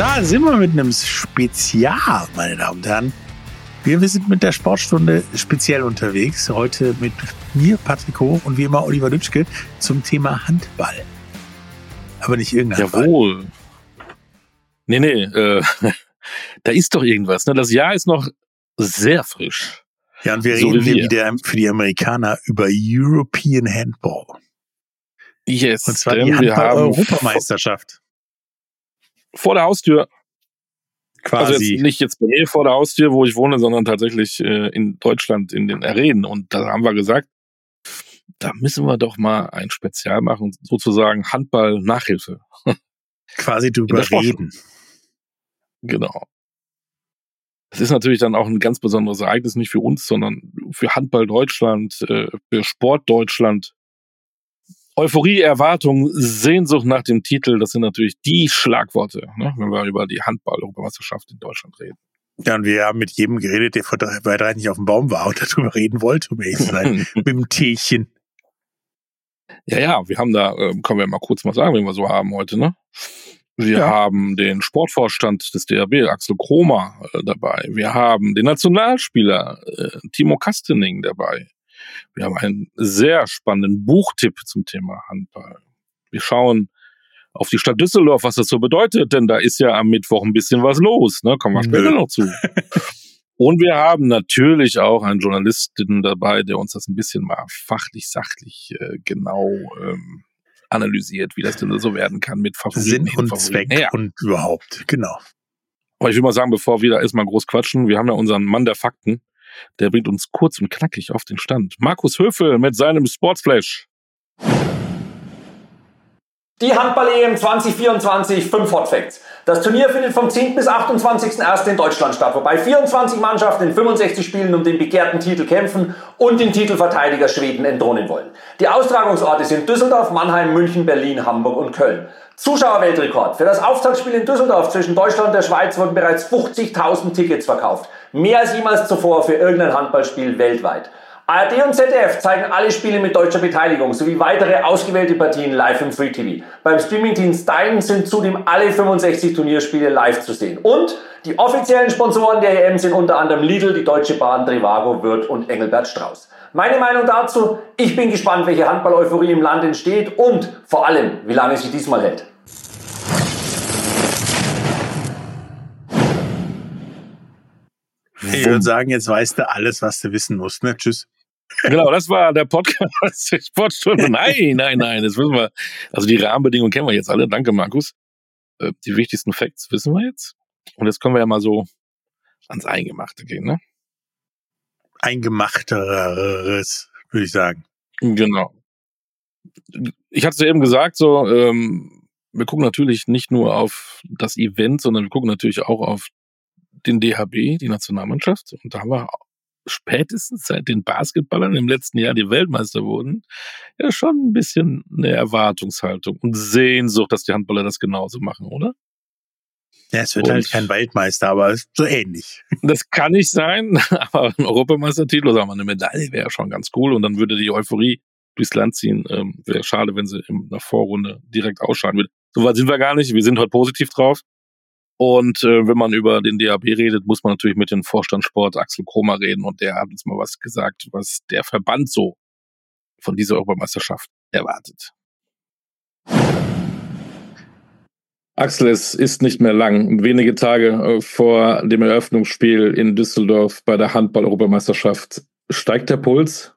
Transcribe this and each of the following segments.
Da sind wir mit einem Spezial, meine Damen und Herren. Wir, wir sind mit der Sportstunde speziell unterwegs. Heute mit mir, Patrick Hoch und wie immer Oliver Lütschke zum Thema Handball. Aber nicht irgendein Handball. Jawohl. Nee, nee, äh, da ist doch irgendwas. Ne? Das Jahr ist noch sehr frisch. Ja, und wir So reden hier wir. wieder für die Amerikaner über European Handball. Yes, Und zwar die Handball-Europameisterschaft. Vor der Haustür, also Quasi. jetzt nicht jetzt bei mir vor der Haustür, wo ich wohne, sondern tatsächlich äh, in Deutschland in den Arenen. Und da haben wir gesagt, da müssen wir doch mal ein Spezial machen, sozusagen Handball-Nachhilfe. quasi drüber reden. Genau. Das ist natürlich dann auch ein ganz besonderes Ereignis, nicht für uns, sondern für Handball Deutschland, äh, für Sport Deutschland. Euphorie, Erwartung, Sehnsucht nach dem Titel, das sind natürlich die Schlagworte, ne, wenn wir über die Handball-Europameisterschaft in Deutschland reden. Ja, und wir haben mit jedem geredet, der vor drei, bei drei nicht auf dem Baum war und darüber reden wollte, um ehrlich zu sein. mit dem Teechen. Ja, ja, wir haben da, äh, können wir mal kurz mal sagen, wen wir so haben heute, ne? Wir Ja. haben den Sportvorstand des DRB, Axel Kromer, äh, dabei. Wir haben den Nationalspieler äh, Timo Kastening dabei. Wir haben einen sehr spannenden Buchtipp zum Thema Handball. Wir schauen auf die Stadt Düsseldorf, was das so bedeutet, denn da ist ja am Mittwoch ein bisschen was los, ne? Kommen wir später noch zu. Und wir haben natürlich auch einen Journalisten dabei, der uns das ein bisschen mal fachlich, sachlich äh, genau ähm, analysiert, wie das denn so werden kann mit Favoriten. Sinn und Favoriten. Zweck Ja, und überhaupt. Genau. aber ich will mal sagen, bevor wir da erstmal groß quatschen, wir haben ja unseren Mann der Fakten, der bringt uns kurz und knackig auf den Stand. Markus Höfel mit seinem Sportsflash. Die Handball-EM 2024, 5 Hot Facts. Das Turnier findet vom 10. bis 28.01. in Deutschland statt, wobei 24 Mannschaften in 65 Spielen um den begehrten Titel kämpfen und den Titelverteidiger Schweden entthronen wollen. Die Austragungsorte sind Düsseldorf, Mannheim, München, Berlin, Hamburg und Köln. Zuschauerweltrekord. Für das Auftaktspiel in Düsseldorf zwischen Deutschland und der Schweiz wurden bereits 50.000 Tickets verkauft. Mehr als jemals zuvor für irgendein Handballspiel weltweit. ARD und ZDF zeigen alle Spiele mit deutscher Beteiligung sowie weitere ausgewählte Partien live im Free TV. Beim Streamingdienst Stein sind zudem alle 65 Turnierspiele live zu sehen. Und die offiziellen Sponsoren der EM sind unter anderem Lidl, die Deutsche Bahn, Trivago, Wirth und Engelbert Strauß. Meine Meinung dazu, ich bin gespannt, welche Handball-Euphorie im Land entsteht und vor allem, wie lange sie diesmal hält. Ich würde sagen, jetzt weißt du alles, was du wissen musst. Ne? Tschüss. Genau, das war der Podcast der Sportstunde. Nein, nein, nein, das wissen wir. Also die Rahmenbedingungen kennen wir jetzt alle. Danke, Markus. Äh, Die wichtigsten Facts wissen wir jetzt. Und jetzt können wir ja mal so ans Eingemachte gehen, ne? Eingemachteres, würde ich sagen. Genau. Ich hatte es ja eben gesagt, so, ähm, wir gucken natürlich nicht nur auf das Event, sondern wir gucken natürlich auch auf den DHB, die Nationalmannschaft. Und da haben wir spätestens seit den Basketballern im letzten Jahr die Weltmeister wurden, ja schon ein bisschen eine Erwartungshaltung und Sehnsucht, dass die Handballer das genauso machen, oder? Ja, es wird Und- halt kein Weltmeister, aber so ähnlich. Das kann nicht sein, aber ein Europameistertitel oder sagen wir eine Medaille wäre schon ganz cool und dann würde die Euphorie durchs Land ziehen. Ähm, wäre schade, wenn sie in der Vorrunde direkt ausscheiden würde. So weit sind wir gar nicht. Wir sind heute positiv drauf. Und äh, wenn man über den DAB redet, muss man natürlich mit dem Vorstand Sport Axel Kromer reden und der hat uns mal was gesagt, was der Verband so von dieser Europameisterschaft erwartet. Axel, es ist nicht mehr lang. Wenige Tage äh, vor dem Eröffnungsspiel in Düsseldorf bei der Handball-Europameisterschaft. Steigt der Puls?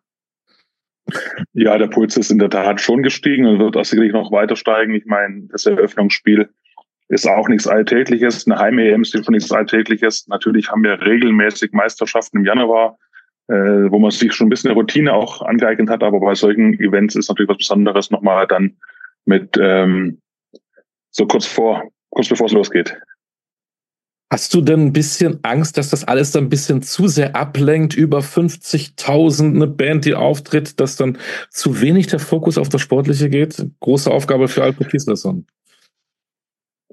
Ja, der Puls ist in der Tat schon gestiegen und wird auch sicherlich noch weiter steigen. Ich meine, das Eröffnungsspiel ist auch nichts Alltägliches. Eine Heim-EM ist schon nichts Alltägliches. Natürlich haben wir regelmäßig Meisterschaften im Januar. äh, wo man sich schon ein bisschen Routine auch angeeignet hat, aber bei solchen Events ist natürlich was Besonderes nochmal dann mit ähm, so kurz vor, kurz bevor es losgeht. Hast du denn ein bisschen Angst, dass das alles dann ein bisschen zu sehr ablenkt, über 50.000 eine Band, die auftritt, dass dann zu wenig der Fokus auf das Sportliche geht? Große Aufgabe für Alpo Kieslerson.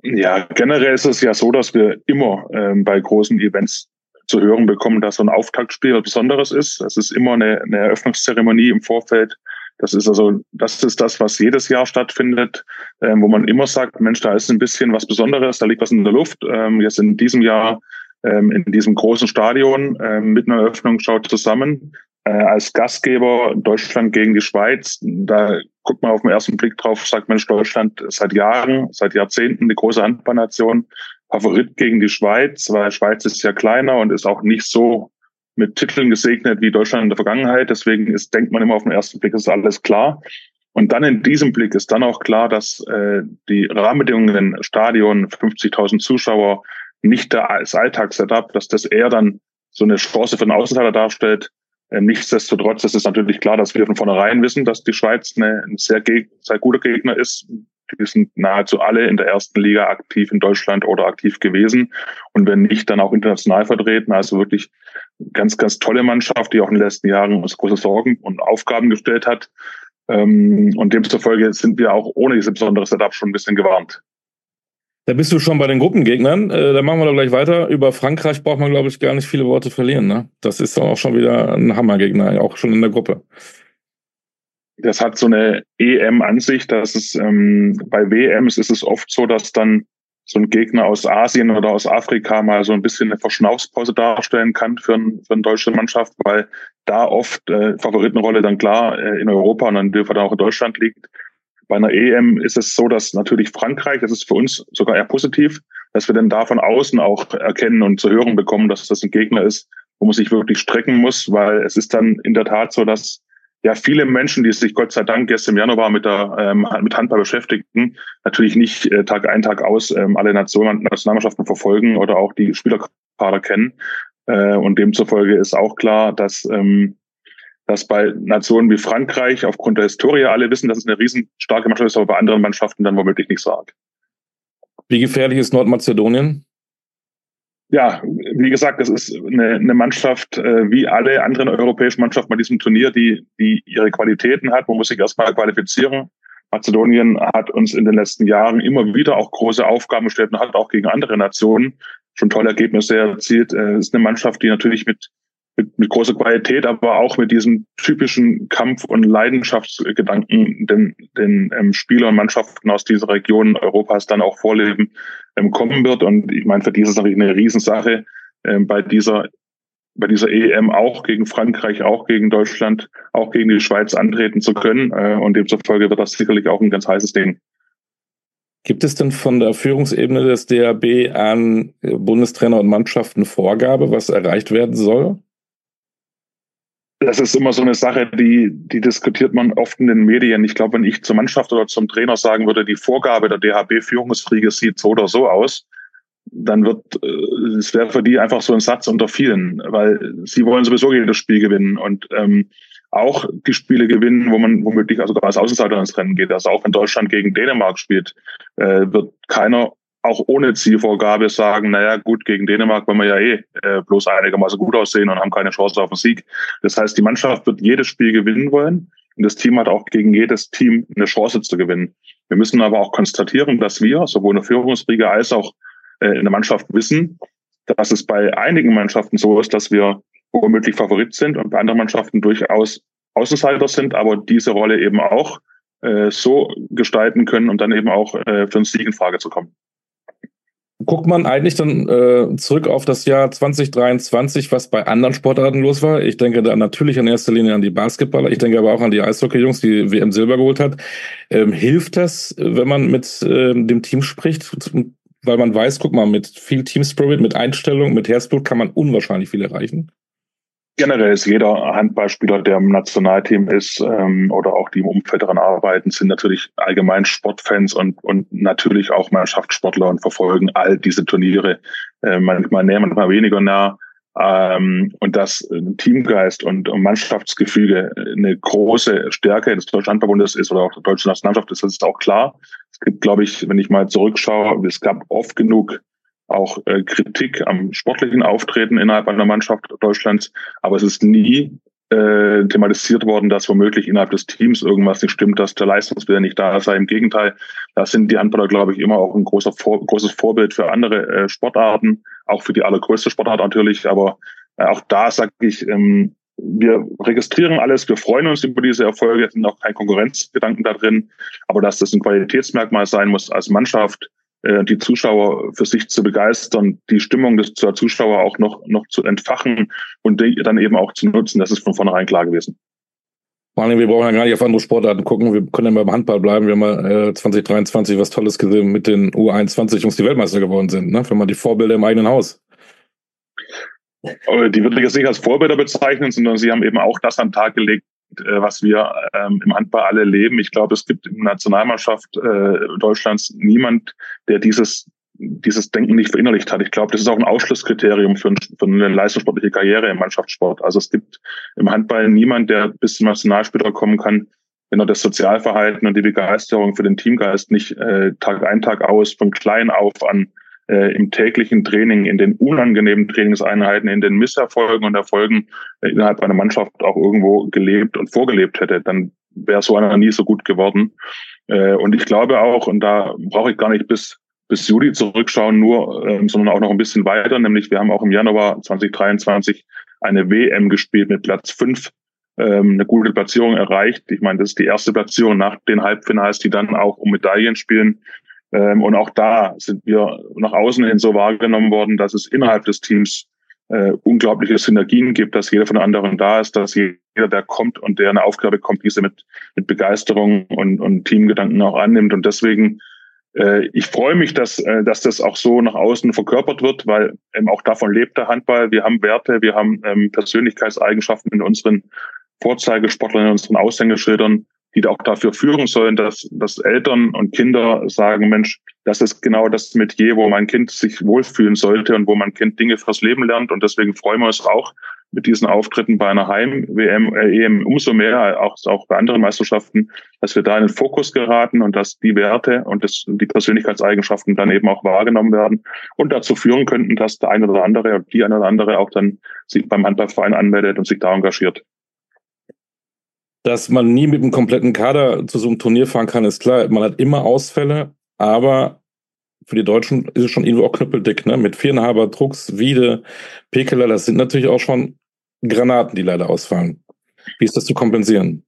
Ja, generell ist es ja so, dass wir immer ähm, bei großen Events zu hören bekommen, dass so ein Auftaktspiel was Besonderes ist. Es ist immer eine, eine Eröffnungszeremonie im Vorfeld das ist also, das ist das, was jedes Jahr stattfindet, ähm, wo man immer sagt, Mensch, da ist ein bisschen was Besonderes, da liegt was in der Luft. Ähm, jetzt in diesem Jahr ähm, in diesem großen Stadion ähm, mit einer Eröffnung schaut zusammen. Äh, als Gastgeber Deutschland gegen die Schweiz, da guckt man auf den ersten Blick drauf, sagt Mensch, Deutschland seit Jahren, seit Jahrzehnten eine große Handballnation, Favorit gegen die Schweiz, weil Schweiz ist ja kleiner und ist auch nicht so mit Titeln gesegnet wie Deutschland in der Vergangenheit. Deswegen ist, denkt man immer auf den ersten Blick, ist alles klar. Und dann in diesem Blick ist dann auch klar, dass äh, die Rahmenbedingungen, Stadion, 50.000 Zuschauer, nicht das Alltagssetup, dass das eher dann so eine Chance für den Außenseiter darstellt. Ähm, nichtsdestotrotz ist es natürlich klar, dass wir von vornherein wissen, dass die Schweiz eine, ein sehr, sehr guter Gegner ist. Die sind nahezu alle in der ersten Liga aktiv in Deutschland oder aktiv gewesen. Und wenn nicht, dann auch international vertreten. Also wirklich ganz, ganz tolle Mannschaft, die auch in den letzten Jahren uns große Sorgen und Aufgaben gestellt hat. Ähm, und demzufolge sind wir auch ohne diese besondere Setup schon ein bisschen gewarnt. Da bist du schon bei den Gruppengegnern. Äh, da machen wir doch gleich weiter. Über Frankreich braucht man, glaube ich, gar nicht viele Worte verlieren. Ne? Das ist auch schon wieder ein Hammergegner, auch schon in der Gruppe. Das hat so eine EM-Ansicht, dass es ähm, bei WMs ist es oft so, dass dann so ein Gegner aus Asien oder aus Afrika mal so ein bisschen eine Verschnaufspause darstellen kann für, ein, für eine deutsche Mannschaft, weil da oft äh, Favoritenrolle dann klar äh, in Europa und dann dürfen auch in Deutschland liegt. Bei einer EM ist es so, dass natürlich Frankreich, das ist für uns sogar eher positiv, dass wir dann da von außen auch erkennen und zu hören bekommen, dass das ein Gegner ist, wo man sich wirklich strecken muss, weil es ist dann in der Tat so, dass ja viele Menschen, die sich Gott sei Dank jetzt im Januar mit der ähm, mit Handball beschäftigten, natürlich nicht äh, Tag ein Tag aus ähm, alle Nationen Nationalmannschaften verfolgen oder auch die Spielerkader kennen. Äh, und demzufolge ist auch klar, dass ähm, dass bei Nationen wie Frankreich aufgrund der Historie alle wissen, dass es eine riesen starke Mannschaft ist, aber bei anderen Mannschaften dann womöglich nicht so arg. Wie gefährlich ist Nordmazedonien? ja, wie gesagt, das ist eine, eine Mannschaft äh, wie alle anderen europäischen Mannschaften bei diesem Turnier, die, die ihre Qualitäten hat. Man muss sich erstmal qualifizieren. Mazedonien hat uns in den letzten Jahren immer wieder auch große Aufgaben gestellt und hat auch gegen andere Nationen schon tolle Ergebnisse erzielt. Es äh, ist eine Mannschaft, die natürlich mit mit, mit großer Qualität, aber auch mit diesem typischen Kampf- und Leidenschaftsgedanken, den, den ähm, Spieler und Mannschaften aus dieser Region Europas dann auch vorleben, ähm, kommen wird. Und ich meine, für die ist natürlich eine Riesensache, ähm, bei dieser bei dieser EM auch gegen Frankreich, auch gegen Deutschland, auch gegen die Schweiz antreten zu können. Äh, und demzufolge wird das sicherlich auch ein ganz heißes Ding. Gibt es denn von der Führungsebene des DAB an Bundestrainer und Mannschaften Vorgabe, was erreicht werden soll? Das ist immer so eine Sache, die, die diskutiert man oft in den Medien. Ich glaube, wenn ich zur Mannschaft oder zum Trainer sagen würde, die Vorgabe der DHB-Führungsfliege sieht so oder so aus, dann wird äh, es wäre für die einfach so ein Satz unter vielen, weil sie wollen sowieso jedes Spiel gewinnen und ähm, auch die Spiele gewinnen, wo man womöglich also als Außenseiter ins Rennen geht. Also auch wenn Deutschland gegen Dänemark spielt, äh, wird keiner auch ohne Zielvorgabe sagen, naja, gut, gegen Dänemark wollen wir ja eh äh, bloß einigermaßen gut aussehen und haben keine Chance auf den Sieg. Das heißt, die Mannschaft wird jedes Spiel gewinnen wollen und das Team hat auch gegen jedes Team eine Chance zu gewinnen. Wir müssen aber auch konstatieren, dass wir sowohl in der Führungsriege als auch äh, in der Mannschaft wissen, dass es bei einigen Mannschaften so ist, dass wir womöglich Favorit sind und bei anderen Mannschaften durchaus Außenseiter sind, aber diese Rolle eben auch äh, so gestalten können, um dann eben auch äh, für einen Sieg in Frage zu kommen guckt man eigentlich dann äh, zurück auf das Jahr 2023, was bei anderen Sportarten los war? Ich denke da natürlich in erster Linie an die Basketballer, ich denke aber auch an die Eishockey-Jungs, die WM Silber geholt hat. Ähm, hilft das, wenn man mit äh, dem Team spricht? Weil man weiß, guck mal, mit viel Team Spirit, mit Einstellung, mit Herzblut kann man unwahrscheinlich viel erreichen generell ist jeder Handballspieler, der im Nationalteam ist ähm, oder auch die im Umfeld daran arbeiten, sind natürlich allgemein Sportfans und, und natürlich auch Mannschaftssportler und verfolgen all diese Turniere äh, manchmal näher, manchmal weniger nah. ähm, und dass Teamgeist und, und Mannschaftsgefüge eine große Stärke des Deutschen Handballbundes ist oder auch der deutschen Nationalmannschaft ist, das ist auch klar. Es gibt, glaube ich, wenn ich mal zurückschaue, es gab oft genug auch äh, Kritik am sportlichen Auftreten innerhalb einer Mannschaft Deutschlands, aber es ist nie äh, thematisiert worden, dass womöglich innerhalb des Teams irgendwas nicht stimmt, dass der Leistungswille nicht da sei. Im Gegenteil, da sind die Handballer, glaube ich, immer auch ein großer Vor großes Vorbild für andere äh, Sportarten, auch für die allergrößte Sportart natürlich. Aber äh, auch da sage ich, ähm, wir registrieren alles, wir freuen uns über diese Erfolge, sind auch kein Konkurrenzgedanken da drin, aber dass das ein Qualitätsmerkmal sein muss als Mannschaft, äh, die Zuschauer für sich zu begeistern, die Stimmung des der Zuschauer auch noch, noch zu entfachen und die dann eben auch zu nutzen. Das ist von vornherein klar gewesen. Vor allem, wir brauchen ja gar nicht auf andere Sportarten gucken. Wir können ja beim Handball bleiben. Wir haben mal äh, 2023 was Tolles gesehen mit den U21 Jungs, die Weltmeister geworden sind. Ne? Wenn man die Vorbilder im eigenen Haus. Die würde ich jetzt nicht als Vorbilder bezeichnen, sondern sie haben eben auch das an den Tag gelegt, was wir ähm, im Handball alle leben. Ich glaube, es gibt in der Nationalmannschaft äh, Deutschlands niemand, der dieses dieses Denken nicht verinnerlicht hat. Ich glaube, das ist auch ein Ausschlusskriterium für, für eine leistungssportliche Karriere im Mannschaftssport. Also es gibt im Handball niemand, der bis zum Nationalspieler kommen kann, wenn er das Sozialverhalten und die Begeisterung für den Teamgeist nicht äh, Tag ein, Tag aus, von klein auf an äh, im täglichen Training, in den unangenehmen Trainingseinheiten, in den Misserfolgen und Erfolgen äh, innerhalb einer Mannschaft auch irgendwo gelebt und vorgelebt hätte, dann wäre so einer nie so gut geworden. Äh, und ich glaube auch, und da brauche ich gar nicht bis bis Juli zurückschauen, nur, ähm, sondern auch noch ein bisschen weiter, nämlich wir haben auch im Januar 2023 eine WM gespielt mit Platz fünf ähm, eine gute Platzierung erreicht. Ich meine, das ist die erste Platzierung nach den Halbfinals, die dann auch um Medaillen spielen. Ähm, und auch da sind wir nach außen hin so wahrgenommen worden, dass es innerhalb des Teams äh, unglaubliche Synergien gibt, dass jeder von den anderen da ist, dass jeder, der kommt und der eine Aufgabe kommt, diese mit, mit Begeisterung und, und Teamgedanken auch annimmt. Und deswegen, äh, ich freue mich, dass, äh, dass das auch so nach außen verkörpert wird, weil ähm, auch davon lebt der Handball. Wir haben Werte, wir haben ähm, Persönlichkeitseigenschaften in unseren Vorzeigesportlern, in unseren Aushängeschildern die auch dafür führen sollen, dass, dass Eltern und Kinder sagen, Mensch, das ist genau das Metier, wo mein Kind sich wohlfühlen sollte und wo mein Kind Dinge fürs Leben lernt. Und deswegen freuen wir uns auch mit diesen Auftritten bei einer Heim-WM, äh, EM umso mehr, auch, auch bei anderen Meisterschaften, dass wir da in den Fokus geraten und dass die Werte und das, die Persönlichkeitseigenschaften dann eben auch wahrgenommen werden und dazu führen könnten, dass der eine oder andere, die eine oder andere auch dann sich beim Handballverein anmeldet und sich da engagiert. Dass man nie mit einem kompletten Kader zu so einem Turnier fahren kann, ist klar. Man hat immer Ausfälle, aber für die Deutschen ist es schon irgendwo auch knüppeldick, ne? Mit Vierenhaber, Drucks, Wiede, Pekeler, das sind natürlich auch schon Granaten, die leider ausfallen. Wie ist das zu kompensieren?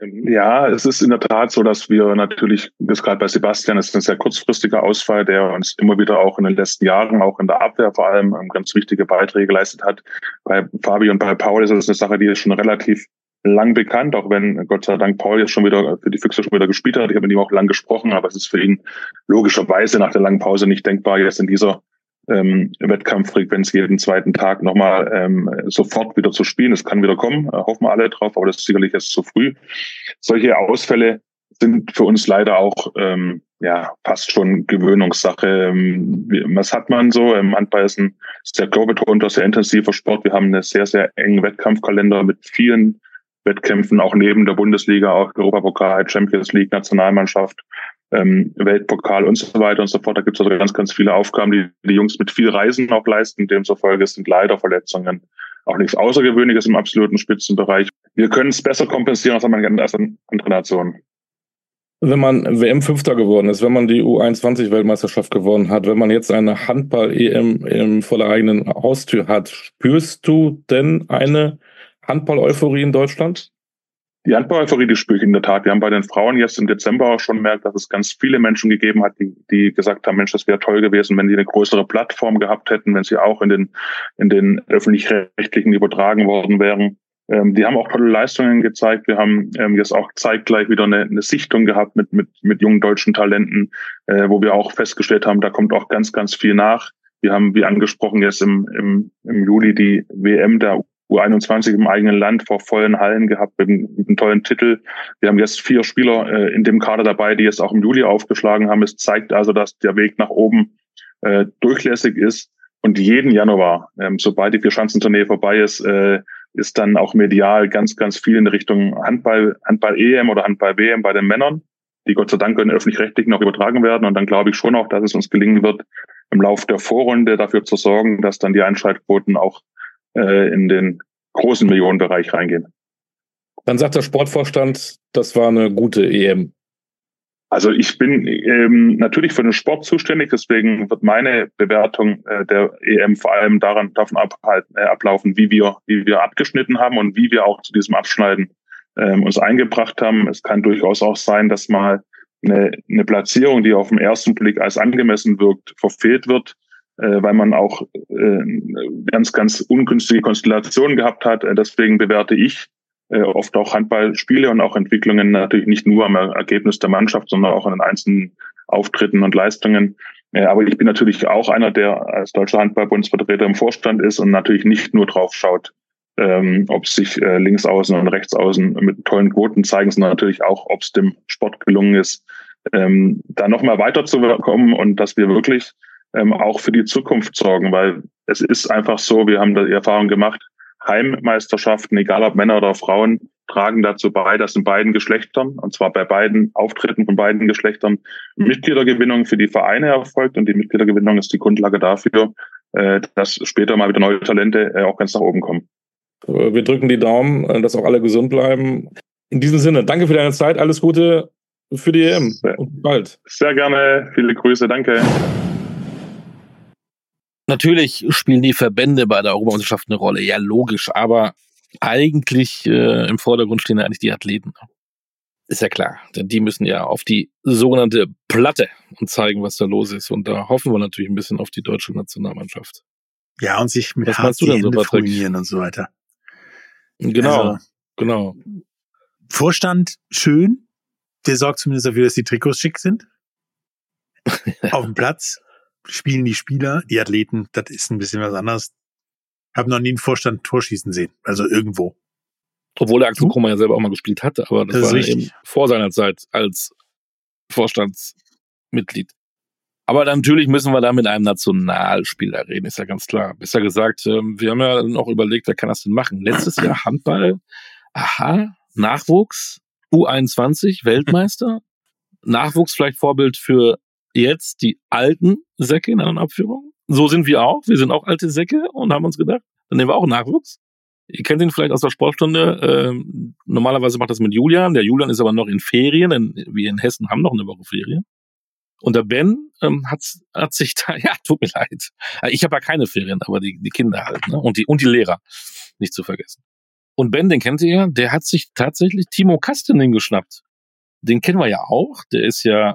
Ja, es ist in der Tat so, dass wir natürlich, das gerade bei Sebastian, ist ein sehr kurzfristiger Ausfall, der uns immer wieder auch in den letzten Jahren, auch in der Abwehr vor allem, ganz wichtige Beiträge geleistet hat. Bei Fabi und bei Paul ist es eine Sache, die ist schon relativ lang bekannt, auch wenn Gott sei Dank Paul jetzt schon wieder für die Füchse schon wieder gespielt hat. Ich habe mit ihm auch lang gesprochen, aber es ist für ihn logischerweise nach der langen Pause nicht denkbar, jetzt in dieser ähm, Wettkampffrequenz jeden zweiten Tag nochmal ähm, sofort wieder zu spielen. Es kann wieder kommen, äh, hoffen wir alle drauf, aber das ist sicherlich jetzt zu früh. Solche Ausfälle sind für uns leider auch ähm, ja fast schon Gewöhnungssache. Ähm, was hat man so? Im Handball ist ein sehr körperbetonter, sehr intensiver Sport. Wir haben einen sehr, sehr engen Wettkampfkalender mit vielen Wettkämpfen, auch neben der Bundesliga, auch Europapokal, Champions League, Nationalmannschaft, ähm, Weltpokal und so weiter und so fort. Da gibt es also ganz, ganz viele Aufgaben, die die Jungs mit viel Reisen auch leisten. Demzufolge sind leider Verletzungen auch nichts Außergewöhnliches im absoluten Spitzenbereich. Wir können es besser kompensieren als andere Nationen. Wenn man WM-Fünfter geworden ist, wenn man die U21-Weltmeisterschaft gewonnen hat, wenn man jetzt eine Handball-EM vor der eigenen Haustür hat, spürst du denn eine Handball-Euphorie in Deutschland? Die Handball-Euphorie, die spüre ich in der Tat. Wir haben bei den Frauen jetzt im Dezember auch schon gemerkt, dass es ganz viele Menschen gegeben hat, die, die gesagt haben, Mensch, das wäre toll gewesen, wenn die eine größere Plattform gehabt hätten, wenn sie auch in den, in den öffentlich-rechtlichen übertragen worden wären. Ähm, die haben auch tolle Leistungen gezeigt. Wir haben ähm, jetzt auch zeitgleich wieder eine, eine Sichtung gehabt mit, mit, mit jungen deutschen Talenten, äh, wo wir auch festgestellt haben, da kommt auch ganz, ganz viel nach. Wir haben, wie angesprochen, jetzt im, im, im Juli die WM der U21 im eigenen Land vor vollen Hallen gehabt mit, einem tollen Titel. Wir haben jetzt vier Spieler äh, in dem Kader dabei, die jetzt auch im Juli aufgeschlagen haben. Es zeigt also, dass der Weg nach oben äh, durchlässig ist. Und jeden Januar, ähm, sobald die Vier-Schanzentournee vorbei ist, äh, ist dann auch medial ganz, ganz viel in Richtung Handball, Handball-EM oder Handball-WM bei den Männern, die Gott sei Dank in öffentlich-rechtlichen auch übertragen werden. Und dann glaube ich schon auch, dass es uns gelingen wird, im Laufe der Vorrunde dafür zu sorgen, dass dann die Einschaltquoten auch äh, in den großen Millionenbereich reingehen. Dann sagt der Sportvorstand, das war eine gute EM. Also ich bin ähm, natürlich für den Sport zuständig, deswegen wird meine Bewertung äh, der EM vor allem daran davon abhalten, äh, ablaufen, wie wir wie wir abgeschnitten haben und wie wir auch zu diesem Abschneiden ähm, uns eingebracht haben. Es kann durchaus auch sein, dass mal eine, eine Platzierung, die auf den ersten Blick als angemessen wirkt, verfehlt wird, weil man auch äh, ganz ganz ungünstige Konstellationen gehabt hat. Äh, deswegen bewerte ich äh, oft auch Handballspiele und auch Entwicklungen natürlich nicht nur am Ergebnis der Mannschaft, sondern auch an den einzelnen Auftritten und Leistungen. Äh, aber ich bin natürlich auch einer, der als deutscher Handballbundsvertreter im Vorstand ist und natürlich nicht nur drauf schaut, ähm, ob sich äh, Linksaußen und Rechtsaußen mit tollen Quoten zeigen, sondern natürlich auch, ob es dem Sport gelungen ist, ähm, da nochmal weiterzukommen und dass wir wirklich ähm, auch für die Zukunft sorgen, weil es ist einfach so, wir haben da die Erfahrung gemacht, Heimmeisterschaften, egal ob Männer oder Frauen, tragen dazu bei, dass in beiden Geschlechtern, und zwar bei beiden Auftritten von beiden Geschlechtern, Mitgliedergewinnung für die Vereine erfolgt. Und die Mitgliedergewinnung ist die Grundlage dafür, äh, dass später mal wieder neue Talente äh, auch ganz nach oben kommen. Wir drücken die Daumen, äh, dass auch alle gesund bleiben. In diesem Sinne, danke für deine Zeit, alles Gute für die EM und bald. Sehr gerne, viele Grüße, danke. Natürlich spielen die Verbände bei der Europameisterschaft eine Rolle, ja logisch, aber eigentlich äh, im Vordergrund stehen ja eigentlich die Athleten. Ist ja klar, denn die müssen ja auf die sogenannte Platte und zeigen, was da los ist. Und da hoffen wir natürlich ein bisschen auf die deutsche Nationalmannschaft. Ja, und sich mit was die Hände so, und so weiter. Genau, also, genau. Vorstand, schön. Der sorgt zumindest dafür, dass die Trikots schick sind. auf dem Platz spielen die Spieler, die Athleten, das ist ein bisschen was anderes. Habe noch nie einen Vorstand Torschießen sehen, also irgendwo. Obwohl der Axel Krummer ja selber auch mal gespielt hatte, aber das, das war eben vor seiner Zeit als Vorstandsmitglied. Aber natürlich müssen wir da mit einem Nationalspieler reden, ist ja ganz klar. Besser gesagt, ähm, wir haben ja noch überlegt, wer kann das denn machen? Letztes Jahr Handball, aha, Nachwuchs, U21, Weltmeister, Nachwuchs vielleicht Vorbild für jetzt die alten Säcke in einer Abführung. So sind wir auch. Wir sind auch alte Säcke und haben uns gedacht, dann nehmen wir auch Nachwuchs. Ihr kennt ihn vielleicht aus der Sportstunde. Ähm, normalerweise macht das mit Julian. Der Julian ist aber noch in Ferien, denn wir in Hessen haben noch eine Woche Ferien. Und der Ben ähm, hat, hat sich da, ja, tut mir leid. Ich habe ja keine Ferien, aber die, die Kinder halt, ne? Und die, und die Lehrer, nicht zu vergessen. Und Ben, den kennt ihr ja, der hat sich tatsächlich Timo Kastening geschnappt. Den kennen wir ja auch. Der ist ja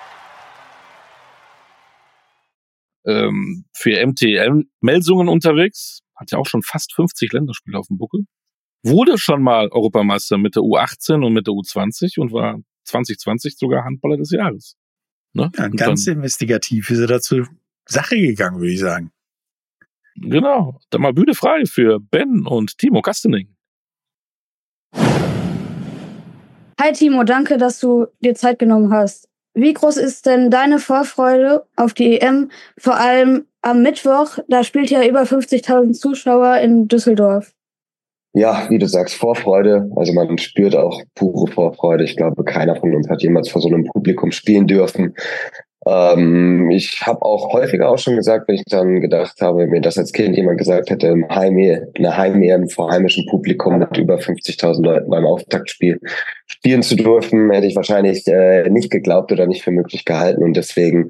ähm, für MTL-Meldungen unterwegs, hat ja auch schon fast 50 Länderspiele auf dem Buckel. Wurde schon mal Europameister mit der U18 und mit der U20 und war 2020 sogar Handballer des Jahres. Ne? Ja, ganz dann, investigativ ist er dazu Sache gegangen, würde ich sagen. Genau. Dann mal Bühne frei für Ben und Timo Kastening. Hi Timo, danke, dass du dir Zeit genommen hast. Wie groß ist denn deine Vorfreude auf die EM? Vor allem am Mittwoch, da spielt ja über 50.000 Zuschauer in Düsseldorf. Ja, wie du sagst, Vorfreude. Also man spürt auch pure Vorfreude. Ich glaube, keiner von uns hat jemals vor so einem Publikum spielen dürfen. Ähm, ich habe auch häufiger auch schon gesagt, wenn ich dann gedacht habe, mir das als Kind jemand gesagt hätte, im Heim eine Heim vor heimischem Publikum mit über 50.000 Leuten beim Auftaktspiel spielen zu dürfen, hätte ich wahrscheinlich äh, nicht geglaubt oder nicht für möglich gehalten. Und deswegen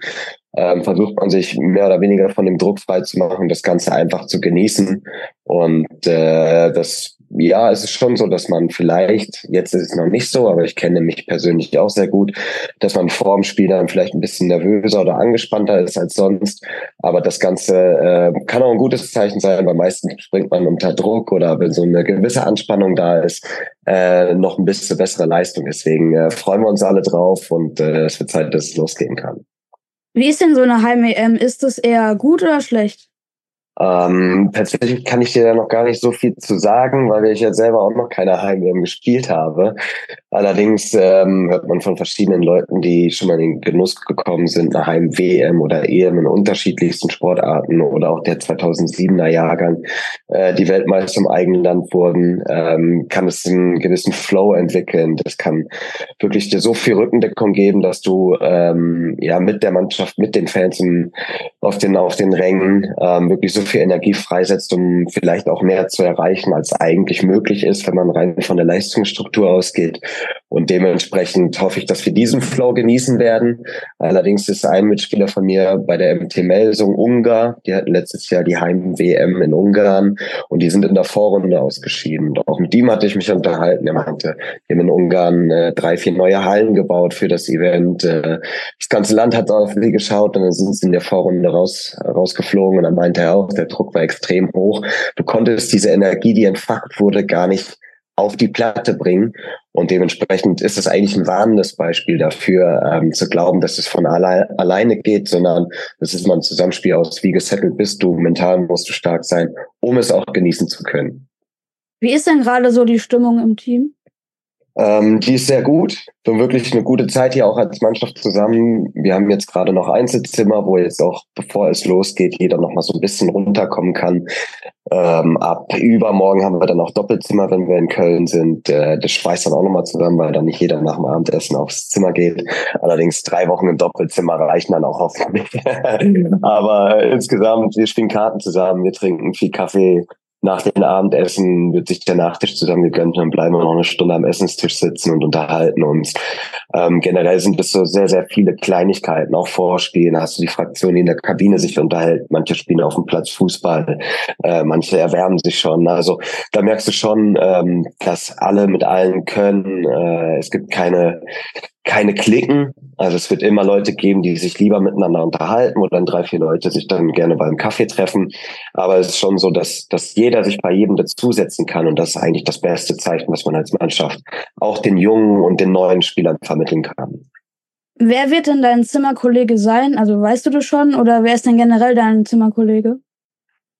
ähm, versucht man sich mehr oder weniger von dem Druck frei zu machen, das Ganze einfach zu genießen. Und äh, das ja, es ist schon so, dass man vielleicht, jetzt ist es noch nicht so, aber ich kenne mich persönlich auch sehr gut, dass man vor dem Spiel dann vielleicht ein bisschen nervöser oder angespannter ist als sonst. Aber das Ganze äh, kann auch ein gutes Zeichen sein, weil meistens springt man unter Druck oder wenn so eine gewisse Anspannung da ist, äh, noch ein bisschen bessere Leistung. Deswegen äh, freuen wir uns alle drauf und äh, es wird Zeit, dass es losgehen kann. Wie ist denn so eine Heim-EM? Ist es eher gut oder schlecht? Ähm, tatsächlich kann ich dir da noch gar nicht so viel zu sagen, weil ich ja selber auch noch keine Heim-EM gespielt habe. Allerdings ähm, hört man von verschiedenen Leuten, die schon mal in den Genuss gekommen sind, eine Heim-WM oder EM in unterschiedlichsten Sportarten oder auch der 2007er Jahrgang, äh, die Weltmeister im eigenen Land wurden, ähm, kann es einen gewissen Flow entwickeln. Das kann wirklich dir so viel Rückendeckung geben, dass du ähm, ja mit der Mannschaft, mit den Fans im, auf den auf den Rängen ähm, wirklich so viel Energie freisetzt, um vielleicht auch mehr zu erreichen, als eigentlich möglich ist, wenn man rein von der Leistungsstruktur ausgeht. Und dementsprechend hoffe ich, dass wir diesen Flow genießen werden. Allerdings ist ein Mitspieler von mir bei der MT Melsung Ungar. Die hatten letztes Jahr die Heim-WM in Ungarn und die sind in der Vorrunde ausgeschieden. Und auch mit ihm hatte ich mich unterhalten. Er meinte, wir haben in Ungarn äh, drei, vier neue Hallen gebaut für das Event. Äh, das ganze Land hat auf sie geschaut und dann sind sie in der Vorrunde raus, rausgeflogen. Und dann meinte er auch, der Druck war extrem hoch. Du konntest diese Energie, die entfacht wurde, gar nicht auf die Platte bringen. Und dementsprechend ist es eigentlich ein warnendes Beispiel dafür, ähm, zu glauben, dass es von alle alleine geht, sondern das ist mal ein Zusammenspiel aus, wie gesettelt bist du, mental musst du stark sein, um es auch genießen zu können. Wie ist denn gerade so die Stimmung im Team? Ähm, die ist sehr gut. Wir haben wirklich eine gute Zeit hier auch als Mannschaft zusammen. Wir haben jetzt gerade noch Einzelzimmer, wo jetzt auch, bevor es losgeht, jeder noch mal so ein bisschen runterkommen kann. Ähm, ab übermorgen haben wir dann auch Doppelzimmer, wenn wir in Köln sind. Äh, das schweißt dann auch nochmal zusammen, weil dann nicht jeder nach dem Abendessen aufs Zimmer geht. Allerdings drei Wochen im Doppelzimmer reichen dann auch hoffentlich. Aber insgesamt, wir spielen Karten zusammen, wir trinken viel Kaffee, nach dem Abendessen wird sich der Nachtisch zusammen gegönnt und dann bleiben wir noch eine Stunde am Essenstisch sitzen und unterhalten uns. Ähm, generell sind es so sehr, sehr viele Kleinigkeiten, auch Vorspielen. Hast du die Fraktion, die in der Kabine sich unterhält. Manche spielen auf dem Platz Fußball, äh, manche erwärmen sich schon. Also da merkst du schon, ähm, dass alle mit allen können. Äh, es gibt keine keine Klicken. Also es wird immer Leute geben, die sich lieber miteinander unterhalten oder dann drei, vier Leute sich dann gerne beim Kaffee treffen. Aber es ist schon so, dass, dass jeder sich bei jedem dazusetzen kann. Und das ist eigentlich das beste Zeichen, was man als Mannschaft auch den jungen und den neuen Spielern vermitteln kann. Wer wird denn dein Zimmerkollege sein? Also weißt du das schon? Oder wer ist denn generell dein Zimmerkollege?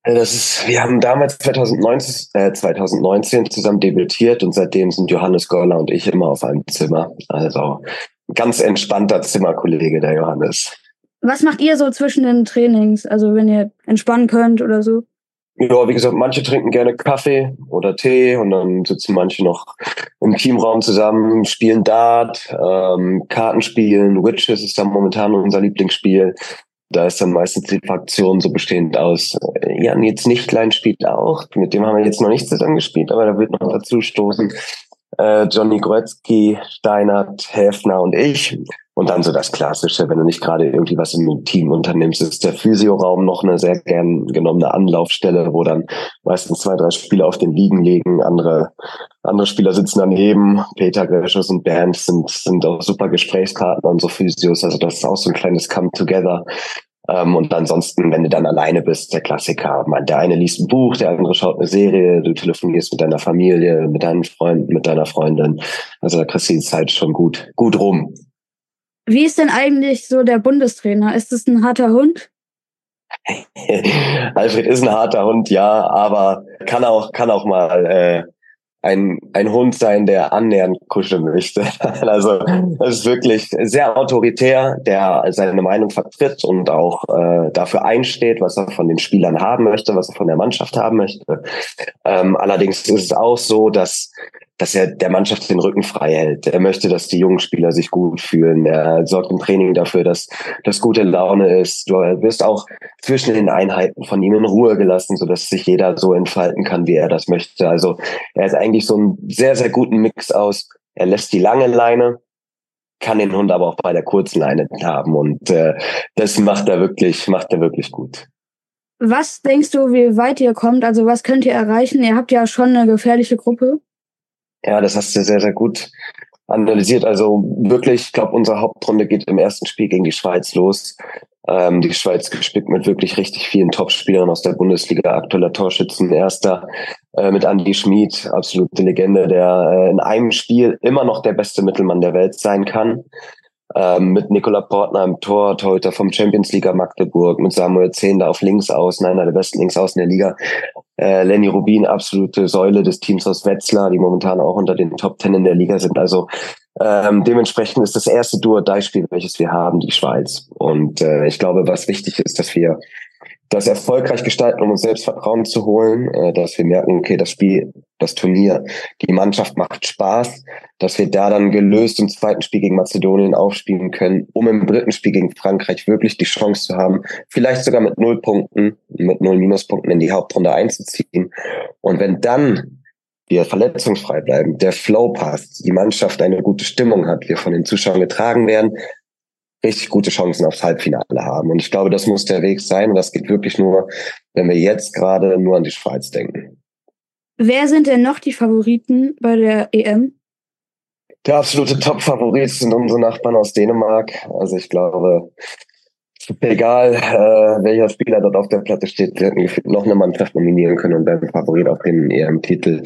Äh, das ist, wir haben damals 2019, äh, 2019 zusammen debütiert und seitdem sind Johannes Gorler und ich immer auf einem Zimmer. Also ganz entspannter Zimmerkollege, der Johannes. Was macht ihr so zwischen den Trainings? Also wenn ihr entspannen könnt oder so? Ja, wie gesagt, manche trinken gerne Kaffee oder Tee und dann sitzen manche noch im Teamraum zusammen, spielen Dart, ähm, Karten spielen. Witches ist dann momentan unser Lieblingsspiel. Da ist dann meistens die Fraktion so bestehend aus äh, Jan jetzt nicht klein spielt auch. Mit dem haben wir jetzt noch nicht zusammen gespielt, aber da wird noch dazu stoßen. Äh, Johnny Groetzky, Steinert, Häfner und ich. Und dann so das Klassische, wenn du nicht gerade irgendwie was im Team unternimmst, ist der Physioraum noch eine sehr gern genommene Anlaufstelle, wo dann meistens zwei, drei Spieler auf den Liegen liegen, andere, andere Spieler sitzen daneben. Peter Gerschus und Bernd sind, sind auch super Gesprächspartner und so Physios. Also das ist auch so ein kleines Come-Together. Ähm, und ansonsten, wenn du dann alleine bist, der Klassiker. Der eine liest ein Buch, der andere schaut eine Serie, du telefonierst mit deiner Familie, mit deinen Freunden, mit deiner Freundin. Also da kriegst du die Zeit schon gut, gut rum. Wie ist denn eigentlich so der Bundestrainer? Ist es ein harter Hund? Alfred ist ein harter Hund, ja, aber kann auch, kann auch mal äh, ein, ein Hund sein, der annähernd kuscheln möchte. also es ist wirklich sehr autoritär, der seine Meinung vertritt und auch äh, dafür einsteht, was er von den Spielern haben möchte, was er von der Mannschaft haben möchte. Ähm, allerdings ist es auch so, dass dass er der Mannschaft den Rücken frei hält. Er möchte, dass die jungen Spieler sich gut fühlen. Er sorgt im Training dafür, dass das gute Laune ist. Du wirst auch zwischen den Einheiten von ihm in Ruhe gelassen, sodass sich jeder so entfalten kann, wie er das möchte. Also er ist eigentlich so ein sehr, sehr guten Mix aus. Er lässt die lange Leine, kann den Hund aber auch bei der kurzen Leine haben und äh, das macht er wirklich, macht er wirklich gut. Was denkst du, wie weit ihr kommt? Also was könnt ihr erreichen? Ihr habt ja schon eine gefährliche Gruppe. Ja, das hast du sehr, sehr gut analysiert. Also wirklich, ich glaube, unsere Hauptrunde geht im ersten Spiel gegen die Schweiz los. Ähm, die Schweiz gespickt mit wirklich richtig vielen Topspielern aus der Bundesliga, aktueller Torschützen, erster äh, mit Andy Schmid, absolute Legende, der äh, in einem Spiel immer noch der beste Mittelmann der Welt sein kann ähm, mit Nikola Portner im Tor, Torhüter vom Champions League Magdeburg, mit Samuel Zehnder auf links außen, einer der besten links außen der Liga. Äh, Lenny Rubin, absolute Säule des Teams aus Wetzlar, die momentan auch unter den Top Ten in der Liga sind. Also ähm, dementsprechend ist das erste Duo-Die-Spiel, welches wir haben, die Schweiz. Und äh, ich glaube, was wichtig ist, dass wir das erfolgreich gestalten, um uns Selbstvertrauen zu holen, äh, dass wir merken, okay, das Spiel, das Turnier, die Mannschaft macht Spaß, dass wir da dann gelöst im zweiten Spiel gegen Mazedonien aufspielen können, um im dritten Spiel gegen Frankreich wirklich die Chance zu haben, vielleicht sogar mit null Punkten, mit null Minuspunkten in die Hauptrunde einzuziehen. Und wenn dann wir verletzungsfrei bleiben, der Flow passt, die Mannschaft eine gute Stimmung hat, wir von den Zuschauern getragen werden, richtig gute Chancen aufs Halbfinale haben. Und ich glaube, das muss der Weg sein. Und das geht wirklich nur, wenn wir jetzt gerade nur an die Schweiz denken. Wer sind denn noch die Favoriten bei der EM? Der absolute Top-Favorit sind unsere Nachbarn aus Dänemark. Also ich glaube, egal äh, welcher Spieler dort auf der Platte steht, wir hätten noch eine Mannschaft nominieren können und wären Favorit auf den EM-Titel.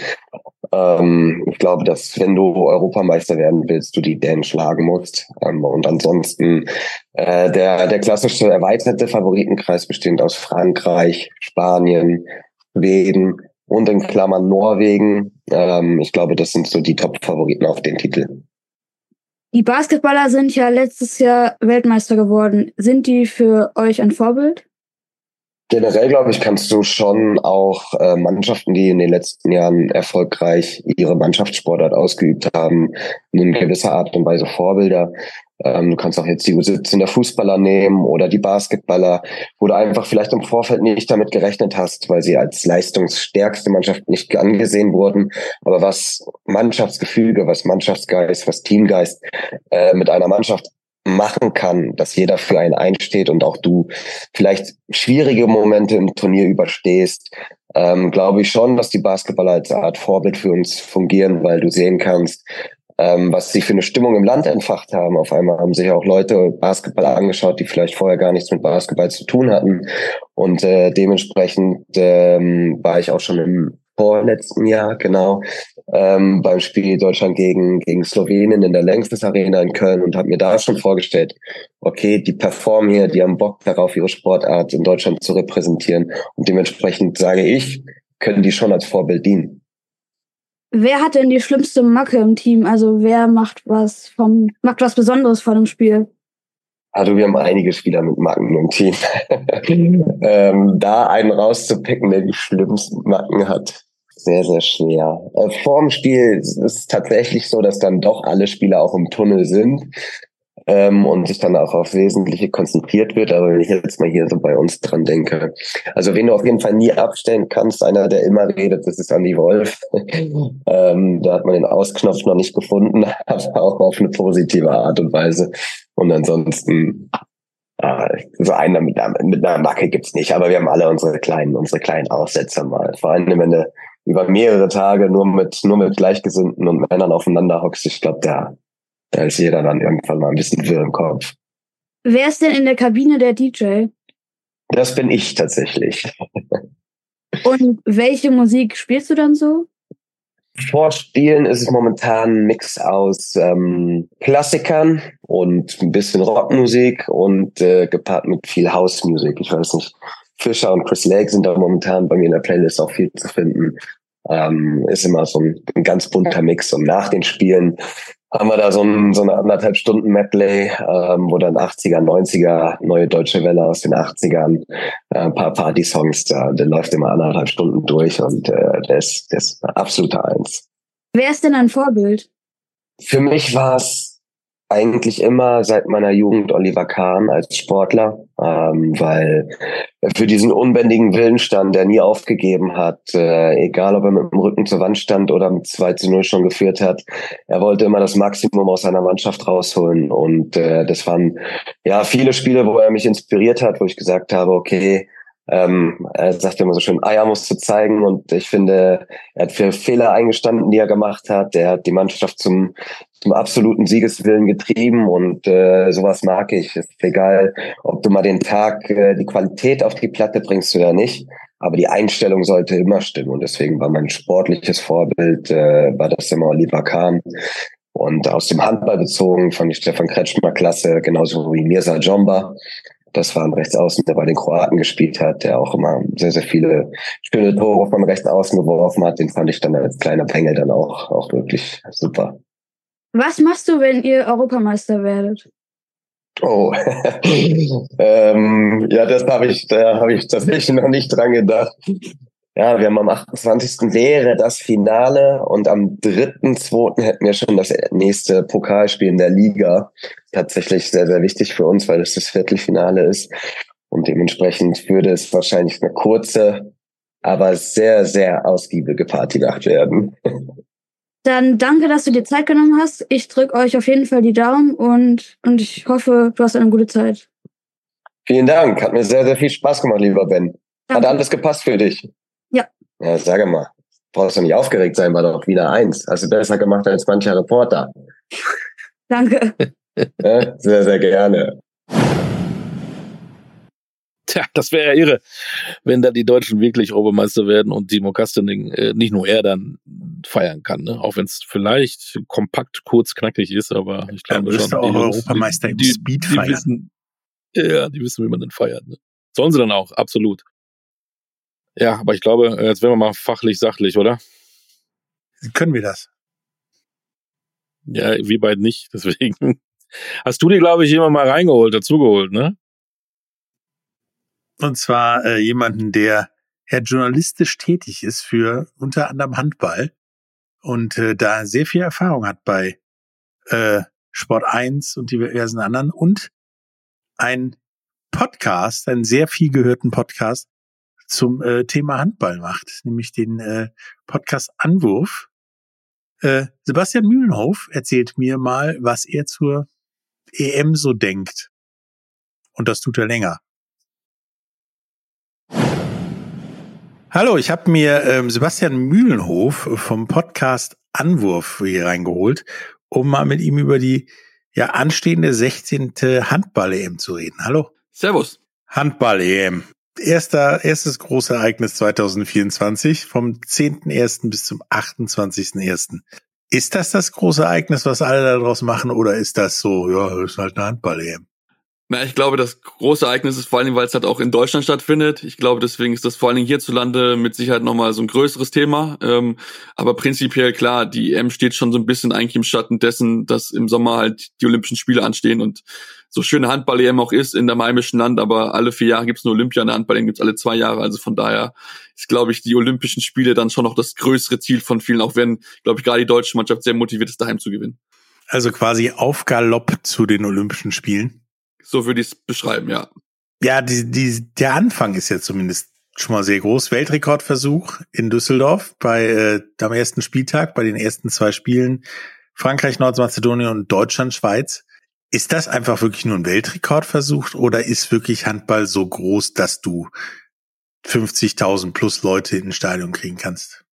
Ähm, ich glaube, dass wenn du Europameister werden willst, du die Dänen schlagen musst. Ähm, und ansonsten äh, der, der klassische erweiterte Favoritenkreis bestehend aus Frankreich, Spanien, Schweden und in Klammern Norwegen. Ähm, ich glaube, das sind so die Top-Favoriten auf den Titel. Die Basketballer sind ja letztes Jahr Weltmeister geworden. Sind die für euch ein Vorbild? Generell, glaube ich, kannst du schon auch äh, Mannschaften, die in den letzten Jahren erfolgreich ihre Mannschaftssportart ausgeübt haben, in gewisser Art und Weise Vorbilder. Ähm, du kannst auch jetzt die U17 der Fußballer nehmen oder die Basketballer, wo du einfach vielleicht im Vorfeld nicht damit gerechnet hast, weil sie als leistungsstärkste Mannschaft nicht angesehen wurden. Aber was Mannschaftsgefüge, was Mannschaftsgeist, was Teamgeist äh, mit einer Mannschaft machen kann, dass jeder für einen einsteht und auch du vielleicht schwierige Momente im Turnier überstehst, ähm, glaube ich schon, dass die Basketballer als Art Vorbild für uns fungieren, weil du sehen kannst, ähm, was sie für eine Stimmung im Land entfacht haben. Auf einmal haben sich auch Leute Basketball angeschaut, die vielleicht vorher gar nichts mit Basketball zu tun hatten. Und äh, dementsprechend ähm, war ich auch schon im vorletzten Jahr, genau, ähm, beim Spiel Deutschland gegen, gegen Slowenien in der Längstes Arena in Köln und habe mir da schon vorgestellt, okay, die performen hier, die haben Bock darauf, ihre Sportart in Deutschland zu repräsentieren. Und dementsprechend sage ich, können die schon als Vorbild dienen. Wer hat denn die schlimmste Macke im Team? Also wer macht was vom, macht was Besonderes vor dem Spiel? Also wir haben einige Spieler mit Macken im Team. ähm, da einen rauszupicken, der die schlimmsten Macken hat, sehr, sehr schwer. Äh, vor dem Spiel ist es tatsächlich so, dass dann doch alle Spieler auch im Tunnel sind ähm, und sich dann auch auf Wesentliche konzentriert wird. Aber wenn ich jetzt mal hier so bei uns dran denke, also wen du auf jeden Fall nie abstellen kannst, einer, der immer redet, das ist Andy Wolf. ähm, da hat man den Ausknopf noch nicht gefunden, aber auch auf eine positive Art und Weise. Und ansonsten äh, so einer mit einer, mit einer Macke gibt's nicht, aber wir haben alle unsere kleinen, unsere kleinen Aussetzer mal. Vor allem, wenn du über mehrere Tage nur mit, nur mit Gleichgesinnten und Männern aufeinander hockst, ich glaube, da, da ist jeder dann irgendwann mal ein bisschen wirr im Kopf. Wer ist denn in der Kabine der DJ? Das bin ich tatsächlich. Und welche Musik spielst du dann so? Vorspielen ist es momentan ein Mix aus ähm, Klassikern und ein bisschen Rockmusik und äh, gepaart mit viel Housemusik. Ich weiß nicht, Fischer und Chris Lake sind da momentan bei mir in der Playlist auch viel zu finden. Ähm, ist immer so ein, ein ganz bunter Mix. Und nach den Spielen haben wir da so, ein, so eine anderthalb Stunden Medley, ähm, wo dann 80er, 90er, neue deutsche Welle aus den 80ern, äh, ein paar Party-Songs, da, der läuft immer anderthalb Stunden durch und äh, der, ist, der ist absoluter Eins. Wer ist denn ein Vorbild? Für mich war es eigentlich immer seit meiner Jugend Oliver Kahn als Sportler, ähm, weil er für diesen unbändigen Willen stand, der nie aufgegeben hat, äh, egal ob er mit dem Rücken zur Wand stand oder mit 2 zu 0 schon geführt hat. Er wollte immer das Maximum aus seiner Mannschaft rausholen und äh, das waren ja viele Spiele, wo er mich inspiriert hat, wo ich gesagt habe, okay, Ähm, er sagt immer so schön, Eier musst du zeigen und ich finde, er hat für Fehler eingestanden, die er gemacht hat. Er hat die Mannschaft zum, zum absoluten Siegeswillen getrieben und äh, sowas mag ich. Ist egal, ob du mal den Tag äh, die Qualität auf die Platte bringst oder nicht, aber die Einstellung sollte immer stimmen und deswegen war mein sportliches Vorbild, äh, war das immer Oliver Kahn. Und aus dem Handball bezogen fand ich Stefan Kretschmer klasse, genauso wie Mirza Jomba. Das war ein Rechtsaußen, der bei den Kroaten gespielt hat, der auch immer sehr, sehr viele schöne Tore von Rechtsaußen geworfen hat. Den fand ich dann als kleiner Pengel dann auch, auch wirklich super. Was machst du, wenn ihr Europameister werdet? Oh, ähm, ja, das habe ich, da habe ich tatsächlich noch nicht dran gedacht. Ja, wir haben am 28. wäre das Finale und am 3.2. hätten wir schon das nächste Pokalspiel in der Liga. Tatsächlich sehr, sehr wichtig für uns, weil es das Viertelfinale ist. Und dementsprechend würde es wahrscheinlich eine kurze, aber sehr, sehr ausgiebige Partynacht werden. Dann danke, dass du dir Zeit genommen hast. Ich drücke euch auf jeden Fall die Daumen und, und ich hoffe, du hast eine gute Zeit. Vielen Dank. Hat mir sehr, sehr viel Spaß gemacht, lieber Ben. Danke. Hat alles gepasst für dich? Ja. Ja, sage mal. Brauchst du nicht aufgeregt sein, war doch wieder eins. Hast du besser gemacht als mancher Reporter. Danke. Ja, sehr, sehr gerne. Tja, das wäre ja irre, wenn da die Deutschen wirklich Europameister werden und Timo Kastening äh, nicht nur er dann feiern kann, ne? auch wenn es vielleicht kompakt, kurz, knackig ist, aber ich glaube müsste schon. auch die Europameister im die, Speed die feiern. Wissen, ja, die wissen, wie man den feiert. Ne? Sollen sie dann auch, absolut. Ja, aber ich glaube, äh, jetzt werden wir mal fachlich, sachlich, oder? Können wir das? Ja, wir beide nicht, deswegen. Hast du die, glaube ich, jemand mal reingeholt, dazugeholt, ne? Und zwar äh, jemanden, der ja journalistisch tätig ist für unter anderem Handball und äh, da sehr viel Erfahrung hat bei äh, Sport 1 und diversen anderen und ein Podcast, einen sehr viel gehörten Podcast zum äh, Thema Handball macht, nämlich den äh, Podcast Anwurf. Äh, Sebastian Mühlenhof erzählt mir mal, was er zur EM so denkt. Und das tut er länger. Hallo, ich habe mir ähm, Sebastian Mühlenhof vom Podcast Anwurf hier reingeholt, um mal mit ihm über die ja anstehende 16. Handball-EM zu reden. Hallo. Servus. Handball-EM. Erster, erstes große Ereignis 2024 vom 10.01. bis zum 28.01. Ist das das große Ereignis, was alle daraus machen, oder ist das so, ja, ist halt eine Handball-EM? Na, ich glaube, das große Ereignis ist vor allen Dingen, weil es halt auch in Deutschland stattfindet. Ich glaube, deswegen ist das vor allen Dingen hierzulande mit Sicherheit nochmal so ein größeres Thema. Ähm, aber prinzipiell klar, die EM steht schon so ein bisschen eigentlich im Schatten dessen, dass im Sommer halt die Olympischen Spiele anstehen und so schöne Handball-EM auch ist in der heimischen Land, aber alle vier Jahre gibt's eine Olympia, eine Handball-EM gibt's alle zwei Jahre. Also von daher ist, glaube ich, die Olympischen Spiele dann schon noch das größere Ziel von vielen, auch wenn, glaube ich, gerade die deutsche Mannschaft sehr motiviert ist, daheim zu gewinnen. Also quasi auf Galopp zu den Olympischen Spielen. So würde ich es beschreiben, ja. Ja, die, die, der Anfang ist ja zumindest schon mal sehr groß. Weltrekordversuch in Düsseldorf bei äh, am ersten Spieltag, bei den ersten zwei Spielen Frankreich, Nordmazedonien und Deutschland, Schweiz. Ist das einfach wirklich nur ein Weltrekordversuch oder ist wirklich Handball so groß, dass du 50.000 plus Leute in ein Stadion kriegen kannst?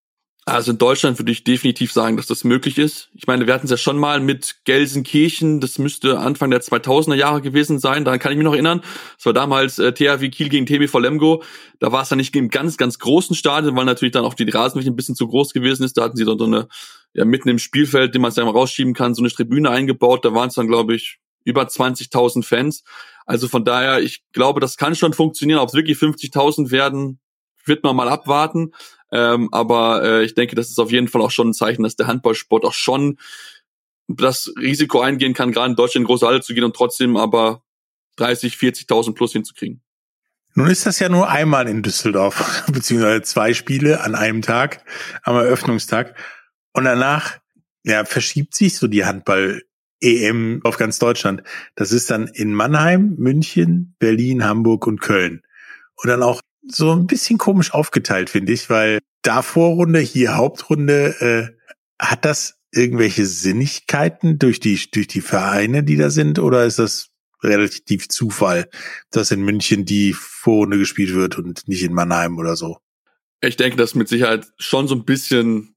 Also in Deutschland würde ich definitiv sagen, dass das möglich ist. Ich meine, wir hatten es ja schon mal mit Gelsenkirchen, das müsste Anfang der 2000er Jahre gewesen sein, daran kann ich mich noch erinnern. Das war damals äh, THW Kiel gegen TBV Lemgo. Da war es dann nicht im ganz, ganz großen Stadion, weil natürlich dann auch die Rasenfläche ein bisschen zu groß gewesen ist. Da hatten sie dann so eine, ja, mitten im Spielfeld, den man dann mal rausschieben kann, so eine Tribüne eingebaut. Da waren es dann, glaube ich, über 20.000 Fans. Also von daher, ich glaube, das kann schon funktionieren. Ob es wirklich 50.000 werden, wird man mal abwarten. Ähm, aber äh, ich denke, das ist auf jeden Fall auch schon ein Zeichen, dass der Handballsport auch schon das Risiko eingehen kann, gerade in Deutschland in große Halle zu gehen und trotzdem aber 30, 40.000 plus hinzukriegen. Nun ist das ja nur einmal in Düsseldorf, beziehungsweise zwei Spiele an einem Tag, am Eröffnungstag. Und danach, ja, verschiebt sich so die Handball-EM auf ganz Deutschland. Das ist dann in Mannheim, München, Berlin, Hamburg und Köln. Und dann auch so ein bisschen komisch aufgeteilt, finde ich, weil da Vorrunde, hier Hauptrunde, äh, hat das irgendwelche Sinnigkeiten durch die, durch die Vereine, die da sind, oder ist das relativ Zufall, dass in München die Vorrunde gespielt wird und nicht in Mannheim oder so. Ich denke, das ist mit Sicherheit schon so ein bisschen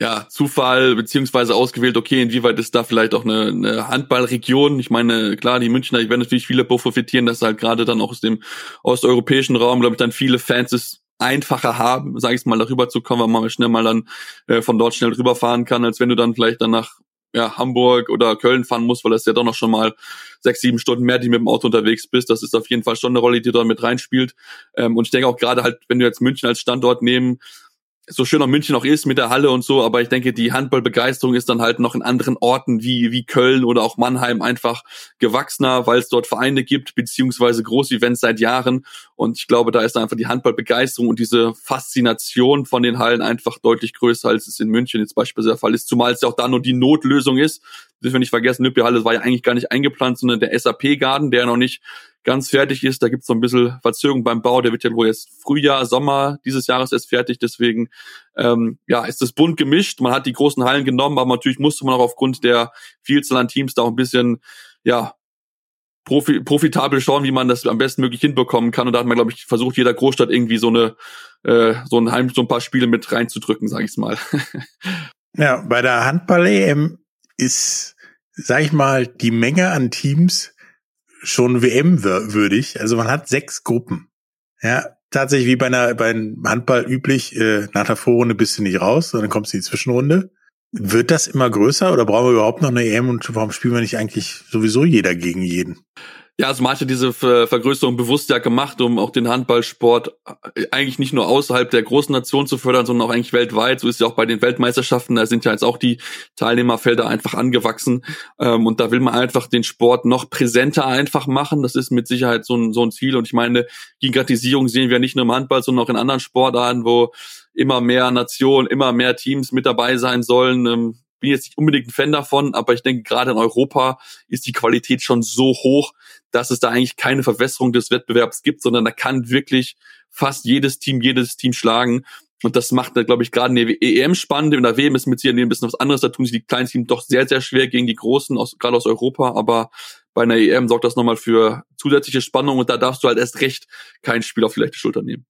ja, Zufall beziehungsweise ausgewählt, okay, inwieweit ist da vielleicht auch eine, eine Handballregion? Ich meine, klar, die Münchner, ich werde natürlich viele profitieren, dass halt gerade dann auch aus dem osteuropäischen Raum, glaube ich, dann viele Fans es einfacher haben, sage ich mal, darüber zu kommen, weil man schnell mal dann äh, von dort schnell rüberfahren kann, als wenn du dann vielleicht dann nach ja, Hamburg oder Köln fahren musst, weil das ja doch noch schon mal sechs, sieben Stunden mehr, die mit dem Auto unterwegs bist. Das ist auf jeden Fall schon eine Rolle, die da mit reinspielt. Ähm, und ich denke auch gerade halt, wenn du jetzt München als Standort nehmen, so schön auch München auch ist mit der Halle und so, aber ich denke, die Handballbegeisterung ist dann halt noch in anderen Orten wie, wie Köln oder auch Mannheim einfach gewachsener, weil es dort Vereine gibt, beziehungsweise Großevents seit Jahren. Und ich glaube, da ist einfach die Handballbegeisterung und diese Faszination von den Hallen einfach deutlich größer, als es in München jetzt beispielsweise der Fall ist, zumal es ja auch da nur die Notlösung ist. Das wir nicht vergessen, Olympiahalle war ja eigentlich gar nicht eingeplant, sondern der SAP-Garten, der noch nicht ganz fertig ist. Da gibt es so ein bisschen Verzögerung beim Bau. Der wird ja wohl jetzt Frühjahr, Sommer dieses Jahres erst fertig. Deswegen ähm, ja, ist das bunt gemischt. Man hat die großen Hallen genommen, aber natürlich musste man auch aufgrund der Vielzahl an Teams da auch ein bisschen ja profi profitabel schauen, wie man das am besten möglich hinbekommen kann. Und da hat man, glaube ich, versucht, jeder Großstadt irgendwie so eine äh, so ein Heim, so ein paar Spiele mit reinzudrücken, sage ich mal. ja, bei der Handball-EM ist, sag ich mal, die Menge an Teams schon WM-würdig. Also man hat sechs Gruppen. Ja, tatsächlich wie bei einer beim Handball üblich, äh, nach der Vorrunde bist du nicht raus, sondern kommst in die Zwischenrunde. Wird das immer größer oder brauchen wir überhaupt noch eine EM und warum spielen wir nicht eigentlich sowieso jeder gegen jeden? Ja, also man hatte diese Vergrößerung bewusst ja gemacht, um auch den Handballsport äh, eigentlich nicht nur außerhalb der großen Nation zu fördern, sondern auch eigentlich weltweit. So ist ja auch bei den Weltmeisterschaften, da sind ja jetzt auch die Teilnehmerfelder einfach angewachsen. Ähm, und da will man einfach den Sport noch präsenter einfach machen. Das ist mit Sicherheit so ein, so ein Ziel. Und ich meine, Gigantisierung sehen wir nicht nur im Handball, sondern auch in anderen Sportarten, wo immer mehr Nationen, immer mehr Teams mit dabei sein sollen ähm, bin jetzt nicht unbedingt ein Fan davon, aber ich denke, gerade in Europa ist die Qualität schon so hoch, dass es da eigentlich keine Verwässerung des Wettbewerbs gibt, sondern da kann wirklich fast jedes Team jedes Team schlagen. Und das macht, glaube ich, gerade eine EM spannend. In der WM ist mit Sicherheit ein bisschen was anderes. Da tun sich die kleinen Teams doch sehr, sehr schwer gegen die Großen, aus, gerade aus Europa. Aber bei einer EM sorgt das nochmal für zusätzliche Spannung. Und da darfst du halt erst recht kein Spiel auf die leichte Schulter nehmen.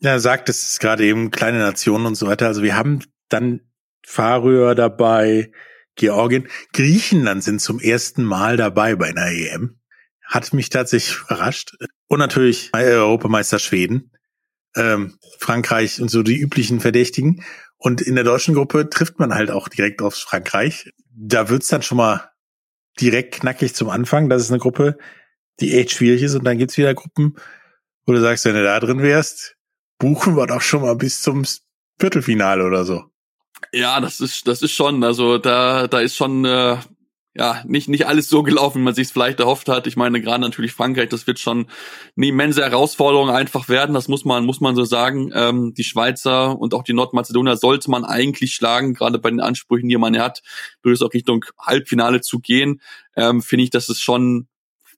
Ja, sagt, es ist gerade eben kleine Nationen und so weiter. Also wir haben dann Färöer dabei, Georgien. Griechenland sind zum ersten Mal dabei bei einer EM. Hat mich tatsächlich überrascht. Und natürlich Europameister Schweden, ähm, Frankreich und so die üblichen Verdächtigen. Und in der deutschen Gruppe trifft man halt auch direkt auf Frankreich. Da wird's dann schon mal direkt knackig zum Anfang. Das ist eine Gruppe, die echt schwierig ist. Und dann gibt's wieder Gruppen, wo du sagst, wenn du da drin wärst, buchen wir doch schon mal bis zum Viertelfinale oder so. Ja, das ist, das ist schon, also da, da ist schon, äh, ja, nicht, nicht alles so gelaufen, wie man sich vielleicht erhofft hat. Ich meine, gerade natürlich Frankreich, das wird schon eine immense Herausforderung einfach werden. Das muss man, muss man so sagen. Ähm, die Schweizer und auch die Nordmazedonier sollte man eigentlich schlagen, gerade bei den Ansprüchen, die man hat, durchaus auch Richtung Halbfinale zu gehen. Ähm, Finde ich, dass es schon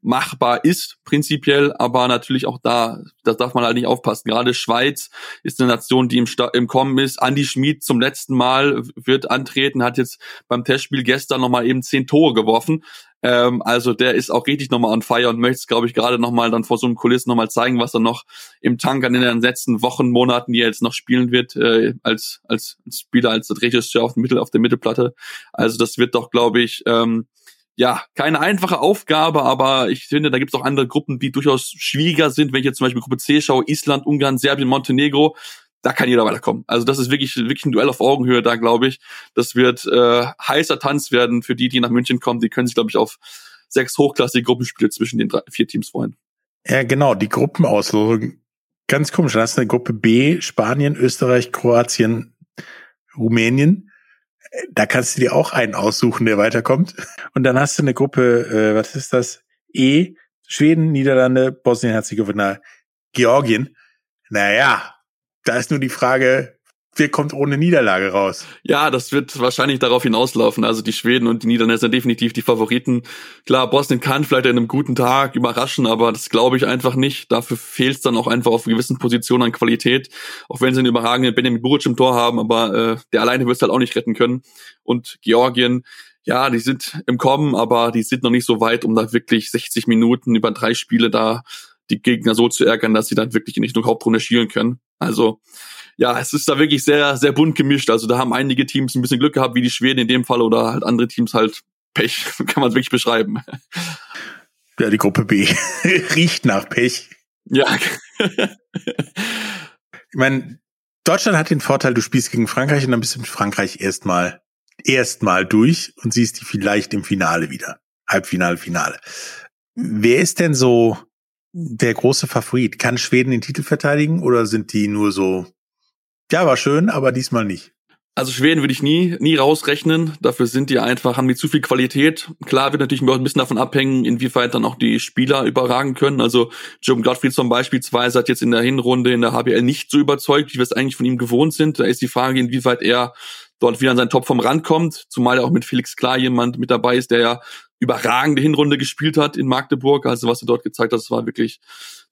machbar ist, prinzipiell, aber natürlich auch da, das darf man halt nicht aufpassen. Gerade Schweiz ist eine Nation, die im, Sta im Kommen ist. Andy Schmid zum letzten Mal wird antreten, hat jetzt beim Testspiel gestern nochmal eben zehn Tore geworfen. Ähm, also der ist auch richtig nochmal on fire und möchte es, glaube ich, gerade nochmal dann vor so einem Kulissen nochmal zeigen, was er noch im Tank an den letzten Wochen, Monaten, die er jetzt noch spielen wird, äh, als, als Spieler, als Regisseur auf, Mittel, auf der Mittelplatte. Also das wird doch, glaube ich, ähm, ja, keine einfache Aufgabe, aber ich finde, da gibt es auch andere Gruppen, die durchaus schwieriger sind. Wenn ich jetzt zum Beispiel Gruppe C schaue, Island, Ungarn, Serbien, Montenegro, da kann jeder weiterkommen. Also das ist wirklich, wirklich ein Duell auf Augenhöhe da, glaube ich. Das wird äh, heißer Tanz werden für die, die nach München kommen. Die können sich, glaube ich, auf sechs hochklassige Gruppenspiele zwischen den drei, vier Teams freuen. Ja, genau, die Gruppenauslosung. Ganz komisch. Da hast du eine Gruppe B, Spanien, Österreich, Kroatien, Rumänien da kannst du dir auch einen aussuchen, der weiterkommt. Und dann hast du eine Gruppe, äh, was ist das? E, Schweden, Niederlande, Bosnien-Herzegowina, Georgien. Naja, da ist nur die Frage, wer kommt ohne Niederlage raus? Ja, das wird wahrscheinlich darauf hinauslaufen. Also die Schweden und die Niederländer sind definitiv die Favoriten. Klar, Bosnien kann vielleicht an einem guten Tag überraschen, aber das glaube ich einfach nicht. Dafür fehlt es dann auch einfach auf gewissen Positionen an Qualität. Auch wenn sie einen überragenden Benjamin Buric im Tor haben, aber äh, der alleine wird es halt auch nicht retten können. Und Georgien, ja, die sind im Kommen, aber die sind noch nicht so weit, um da wirklich 60 Minuten über drei Spiele da die Gegner so zu ärgern, dass sie dann wirklich in Richtung Hauptrunde schielen können. Also ja, es ist da wirklich sehr, sehr bunt gemischt. Also da haben einige Teams ein bisschen Glück gehabt, wie die Schweden in dem Fall, oder halt andere Teams halt Pech, kann man wirklich beschreiben. Ja, die Gruppe B riecht nach Pech. Ja. ich meine, Deutschland hat den Vorteil, du spielst gegen Frankreich und dann bist du mit Frankreich erstmal erstmal durch und siehst die vielleicht im Finale wieder. Halbfinale, Finale. Wer ist denn so der große Favorit? Kann Schweden den Titel verteidigen oder sind die nur so, ja, war schön, aber diesmal nicht? Also Schweden würde ich nie, nie rausrechnen. Dafür sind die einfach, haben die zu viel Qualität. Klar wird natürlich ein bisschen davon abhängen, inwieweit dann auch die Spieler überragen können. Also Jim zum beispielsweise hat jetzt in der Hinrunde in der HBL nicht so überzeugt, wie wir es eigentlich von ihm gewohnt sind. Da ist die Frage, inwieweit er dort wieder an seinen Top vom Rand kommt, zumal ja auch mit Felix Klar jemand mit dabei ist, der ja überragende Hinrunde gespielt hat in Magdeburg. Also was er dort gezeigt hat, das war wirklich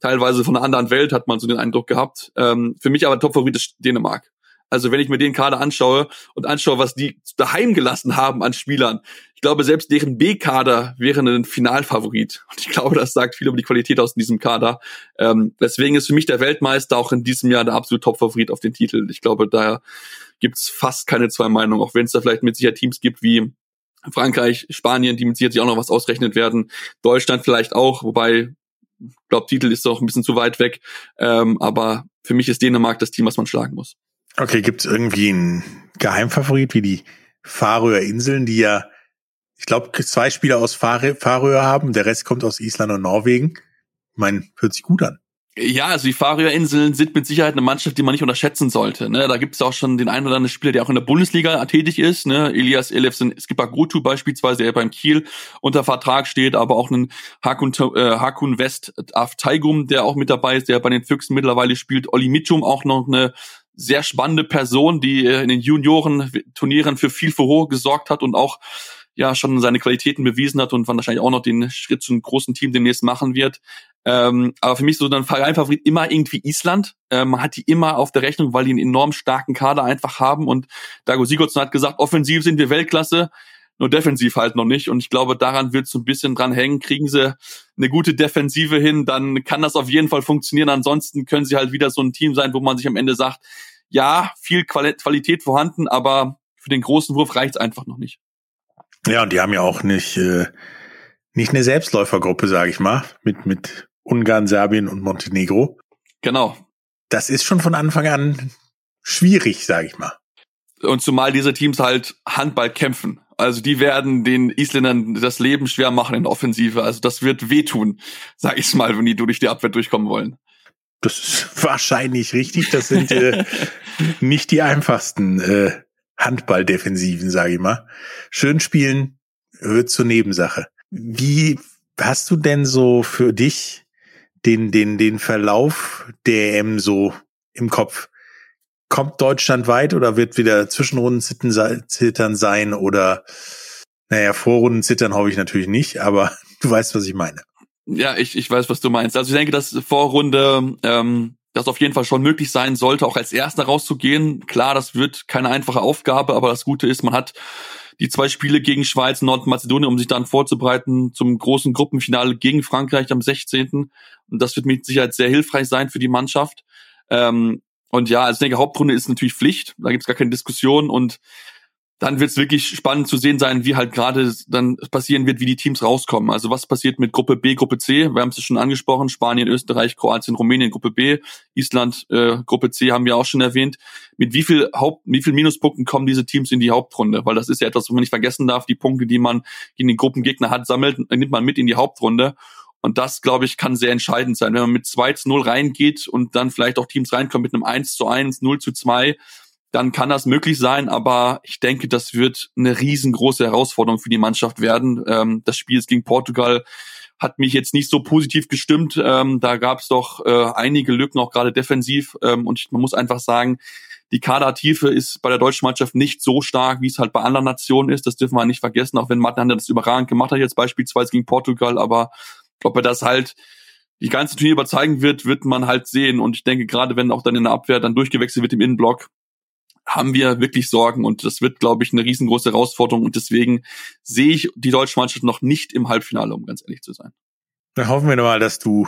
teilweise von einer anderen Welt, hat man so den Eindruck gehabt. Ähm, für mich aber Top-Favorit ist Dänemark. Also wenn ich mir den Kader anschaue und anschaue, was die daheim gelassen haben an Spielern, ich glaube, selbst deren B-Kader wäre ein Finalfavorit. Und ich glaube, das sagt viel über die Qualität aus diesem Kader. Ähm, deswegen ist für mich der Weltmeister auch in diesem Jahr der absolute Top-Favorit auf den Titel. Ich glaube, da gibt's fast keine zwei Meinungen, auch wenn es da vielleicht mit sicher Teams gibt wie Frankreich, Spanien, die mit Sicherheit sich auch noch was ausrechnet werden. Deutschland vielleicht auch, wobei glaube, Titel ist doch ein bisschen zu weit weg. Ähm, aber für mich ist Dänemark das Team, was man schlagen muss. Okay, gibt es irgendwie einen Geheimfavorit wie die Färöer Inseln, die ja, ich glaube, zwei Spieler aus Färöer haben, der Rest kommt aus Island und Norwegen. Ich meine, hört sich gut an. Ja, also die Färöerinseln sind mit Sicherheit eine Mannschaft, die man nicht unterschätzen sollte. Ne? Da gibt es auch schon den einen oder anderen Spieler, der auch in der Bundesliga tätig ist. Ne? Elias Elefsen Skipper Gutu beispielsweise, der beim Kiel unter Vertrag steht, aber auch einen Hakun, äh, Hakun West Aftaigum, der auch mit dabei ist, der bei den Füchsen mittlerweile spielt. Olli Mitchum, auch noch eine sehr spannende Person, die äh, in den Junioren-Turnieren für viel Furore gesorgt hat und auch ja schon seine Qualitäten bewiesen hat und wahrscheinlich auch noch den Schritt zum großen Team demnächst machen wird. Ähm, aber für mich so dann Verein-Favorit immer irgendwie Island. Ähm, man hat die immer auf der Rechnung, weil die einen enorm starken Kader einfach haben. Und Dago Sigurdsson hat gesagt, offensiv sind wir Weltklasse, nur defensiv halt noch nicht. Und ich glaube, daran wird so ein bisschen dran hängen. Kriegen sie eine gute Defensive hin, dann kann das auf jeden Fall funktionieren. Ansonsten können sie halt wieder so ein Team sein, wo man sich am Ende sagt, ja, viel Qualität vorhanden, aber für den großen Wurf reicht's einfach noch nicht. Ja, und die haben ja auch nicht, äh, nicht eine Selbstläufergruppe, sage ich mal, mit, mit Ungarn, Serbien und Montenegro. Genau. Das ist schon von Anfang an schwierig, sage ich mal. Und zumal diese Teams halt Handball kämpfen. Also die werden den Isländern das Leben schwer machen in der Offensive. Also das wird wehtun, sag ich mal, wenn die durch die Abwehr durchkommen wollen. Das ist wahrscheinlich richtig. Das sind äh, nicht die einfachsten äh, Handballdefensiven, sage ich mal. Schön spielen wird zur Nebensache. Wie hast du denn so für dich den, den, den Verlauf der EM so im Kopf? Kommt Deutschland weit oder wird wieder Zwischenrunden-Zittern sein oder, naja, Vorrunden-Zittern hoffe ich natürlich nicht, aber du weißt, was ich meine. Ja, ich, ich weiß, was du meinst. Also ich denke, dass Vorrunde ähm, das auf jeden Fall schon möglich sein sollte, auch als Erster rauszugehen. Klar, das wird keine einfache Aufgabe, aber das Gute ist, man hat die zwei Spiele gegen Schweiz und Nordmazedonien, um sich dann vorzubereiten zum großen Gruppenfinale gegen Frankreich am 16. Und das wird mit Sicherheit sehr hilfreich sein für die Mannschaft. Ähm, und ja, also ich denke, Hauptrunde ist natürlich Pflicht, da gibt's gar keine Diskussion und dann wird es wirklich spannend zu sehen sein, wie halt gerade dann passieren wird, wie die Teams rauskommen. Also was passiert mit Gruppe B, Gruppe C? Wir haben es schon angesprochen, Spanien, Österreich, Kroatien, Rumänien, Gruppe B, Island, äh, Gruppe C haben wir auch schon erwähnt. Mit wie viel Haupt, wie viel Minuspunkten kommen diese Teams in die Hauptrunde? Weil das ist ja etwas, was man nicht vergessen darf. Die Punkte, die man gegen den Gruppengegner hat, sammelt, nimmt man mit in die Hauptrunde. Und das, glaube ich, kann sehr entscheidend sein. Wenn man mit 2 zu 0 reingeht und dann vielleicht auch Teams reinkommen mit einem 1 zu 1, 0 zu 2, dann kann das möglich sein, aber ich denke, das wird eine riesengroße Herausforderung für die Mannschaft werden. Ähm, das Spiel gegen Portugal hat mich jetzt nicht so positiv gestimmt. Ähm, da gab es doch äh, einige Lücken, auch gerade defensiv. Ähm, und man muss einfach sagen, die Kadertiefe ist bei der deutschen Mannschaft nicht so stark, wie es halt bei anderen Nationen ist. Das dürfen wir nicht vergessen, auch wenn Martin Hander das überragend gemacht hat, jetzt beispielsweise gegen Portugal. Aber ob er das halt die ganze Turnier überzeugen wird, wird man halt sehen. Und ich denke, gerade wenn auch dann in der Abwehr dann durchgewechselt wird im Innenblock, haben wir wirklich Sorgen und das wird, glaube ich, eine riesengroße Herausforderung und deswegen sehe ich die deutsche Mannschaft noch nicht im Halbfinale, um ganz ehrlich zu sein. Dann hoffen wir mal, dass du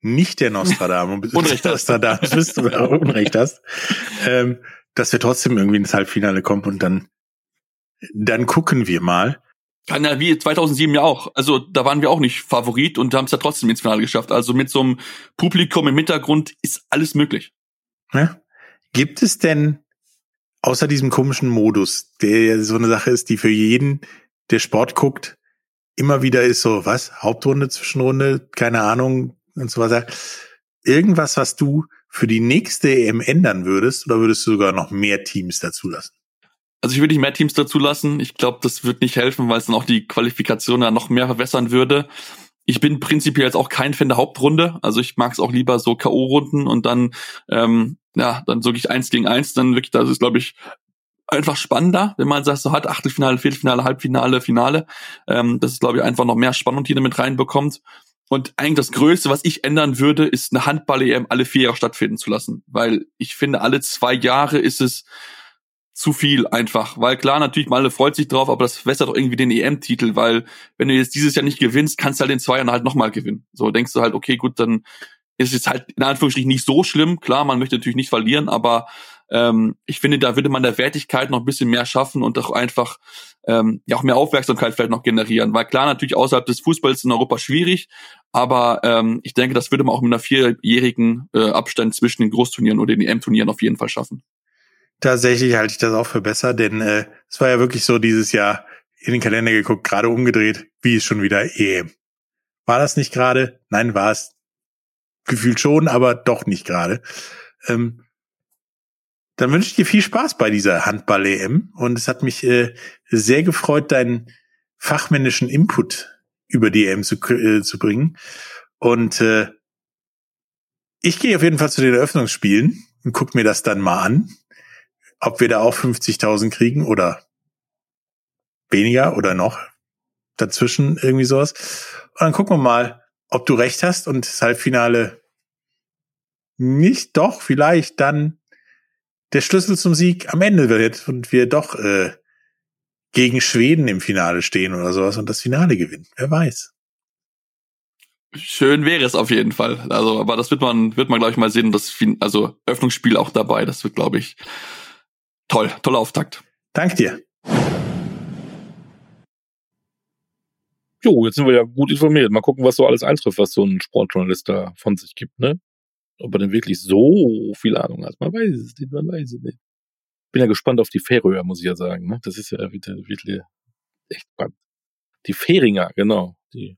nicht der Nostradamus bist, Unrecht. Nostradamus bist oder Unrecht hast, ähm, dass wir trotzdem irgendwie ins Halbfinale kommen und dann, dann gucken wir mal. Kann ja wie 2007 ja auch. Also da waren wir auch nicht Favorit und haben es ja trotzdem ins Finale geschafft. Also mit so einem Publikum im Hintergrund ist alles möglich. Ja? Gibt es denn außer diesem komischen Modus, der so eine Sache ist, die für jeden, der Sport guckt, immer wieder ist so, was? Hauptrunde, Zwischenrunde, keine Ahnung und so weiter. Irgendwas, was du für die nächste EM ändern würdest, oder würdest du sogar noch mehr Teams dazulassen? Also ich würde nicht mehr Teams dazulassen. Ich glaube, das wird nicht helfen, weil es dann auch die Qualifikation ja noch mehr verwässern würde. Ich bin prinzipiell jetzt auch kein Fan der Hauptrunde. Also ich mag es auch lieber so K.O.-Runden und dann, ähm, ja, dann wirklich eins gegen eins, dann wirklich, das ist, glaube ich, einfach spannender, wenn man sagt, so hat Achtelfinale, Viertelfinale, Halbfinale, Finale. Ähm, das ist, glaube ich, einfach noch mehr Spannung, die damit reinbekommt. Und eigentlich das Größte, was ich ändern würde, ist eine Handball-EM alle vier Jahre stattfinden zu lassen. Weil ich finde, alle zwei Jahre ist es zu viel einfach. Weil klar, natürlich, mal alle freut sich drauf, aber das wässert doch irgendwie den EM-Titel, weil wenn du jetzt dieses Jahr nicht gewinnst, kannst du halt in zwei Jahren halt nochmal gewinnen. So denkst du halt, okay, gut, dann ist es halt in Anführungsstrichen nicht so schlimm. Klar, man möchte natürlich nicht verlieren, aber ähm, ich finde, da würde man der Wertigkeit noch ein bisschen mehr schaffen und auch einfach ähm, ja auch mehr Aufmerksamkeit vielleicht noch generieren. Weil klar, natürlich außerhalb des Fußballs in Europa schwierig, aber ähm, ich denke, das würde man auch mit einer vierjährigen äh, Abstand zwischen den Großturnieren oder den EM-Turnieren auf jeden Fall schaffen. Tatsächlich halte ich das auch für besser, denn äh, es war ja wirklich so dieses Jahr in den Kalender geguckt, gerade umgedreht, wie ist schon wieder EM. War das nicht gerade? Nein, war es gefühlt schon, aber doch nicht gerade. Ähm, dann wünsche ich dir viel Spaß bei dieser Handball-EM und es hat mich äh, sehr gefreut, deinen fachmännischen Input über die EM zu, äh, zu bringen. Und äh, ich gehe auf jeden Fall zu den Eröffnungsspielen und guck mir das dann mal an ob wir da auch 50.000 kriegen oder weniger oder noch dazwischen irgendwie sowas. Und dann gucken wir mal, ob du recht hast und das Halbfinale nicht doch vielleicht dann der Schlüssel zum Sieg am Ende wird und wir doch äh, gegen Schweden im Finale stehen oder sowas und das Finale gewinnen. Wer weiß. Schön wäre es auf jeden Fall. Also, aber das wird man, wird man glaube ich mal sehen. Das, also Öffnungsspiel auch dabei. Das wird, glaube ich, Toll, toller Auftakt. Dank dir. Jo, jetzt sind wir ja gut informiert. Mal gucken, was so alles eintrifft, was so ein Sportjournalist da von sich gibt, ne? Ob er denn wirklich so viel Ahnung hat. Man weiß es nicht, man weiß es nicht. Bin ja gespannt auf die Färöer, muss ich ja sagen, ne? Das ist ja wirklich echt spannend. Die Fähringer, genau. Die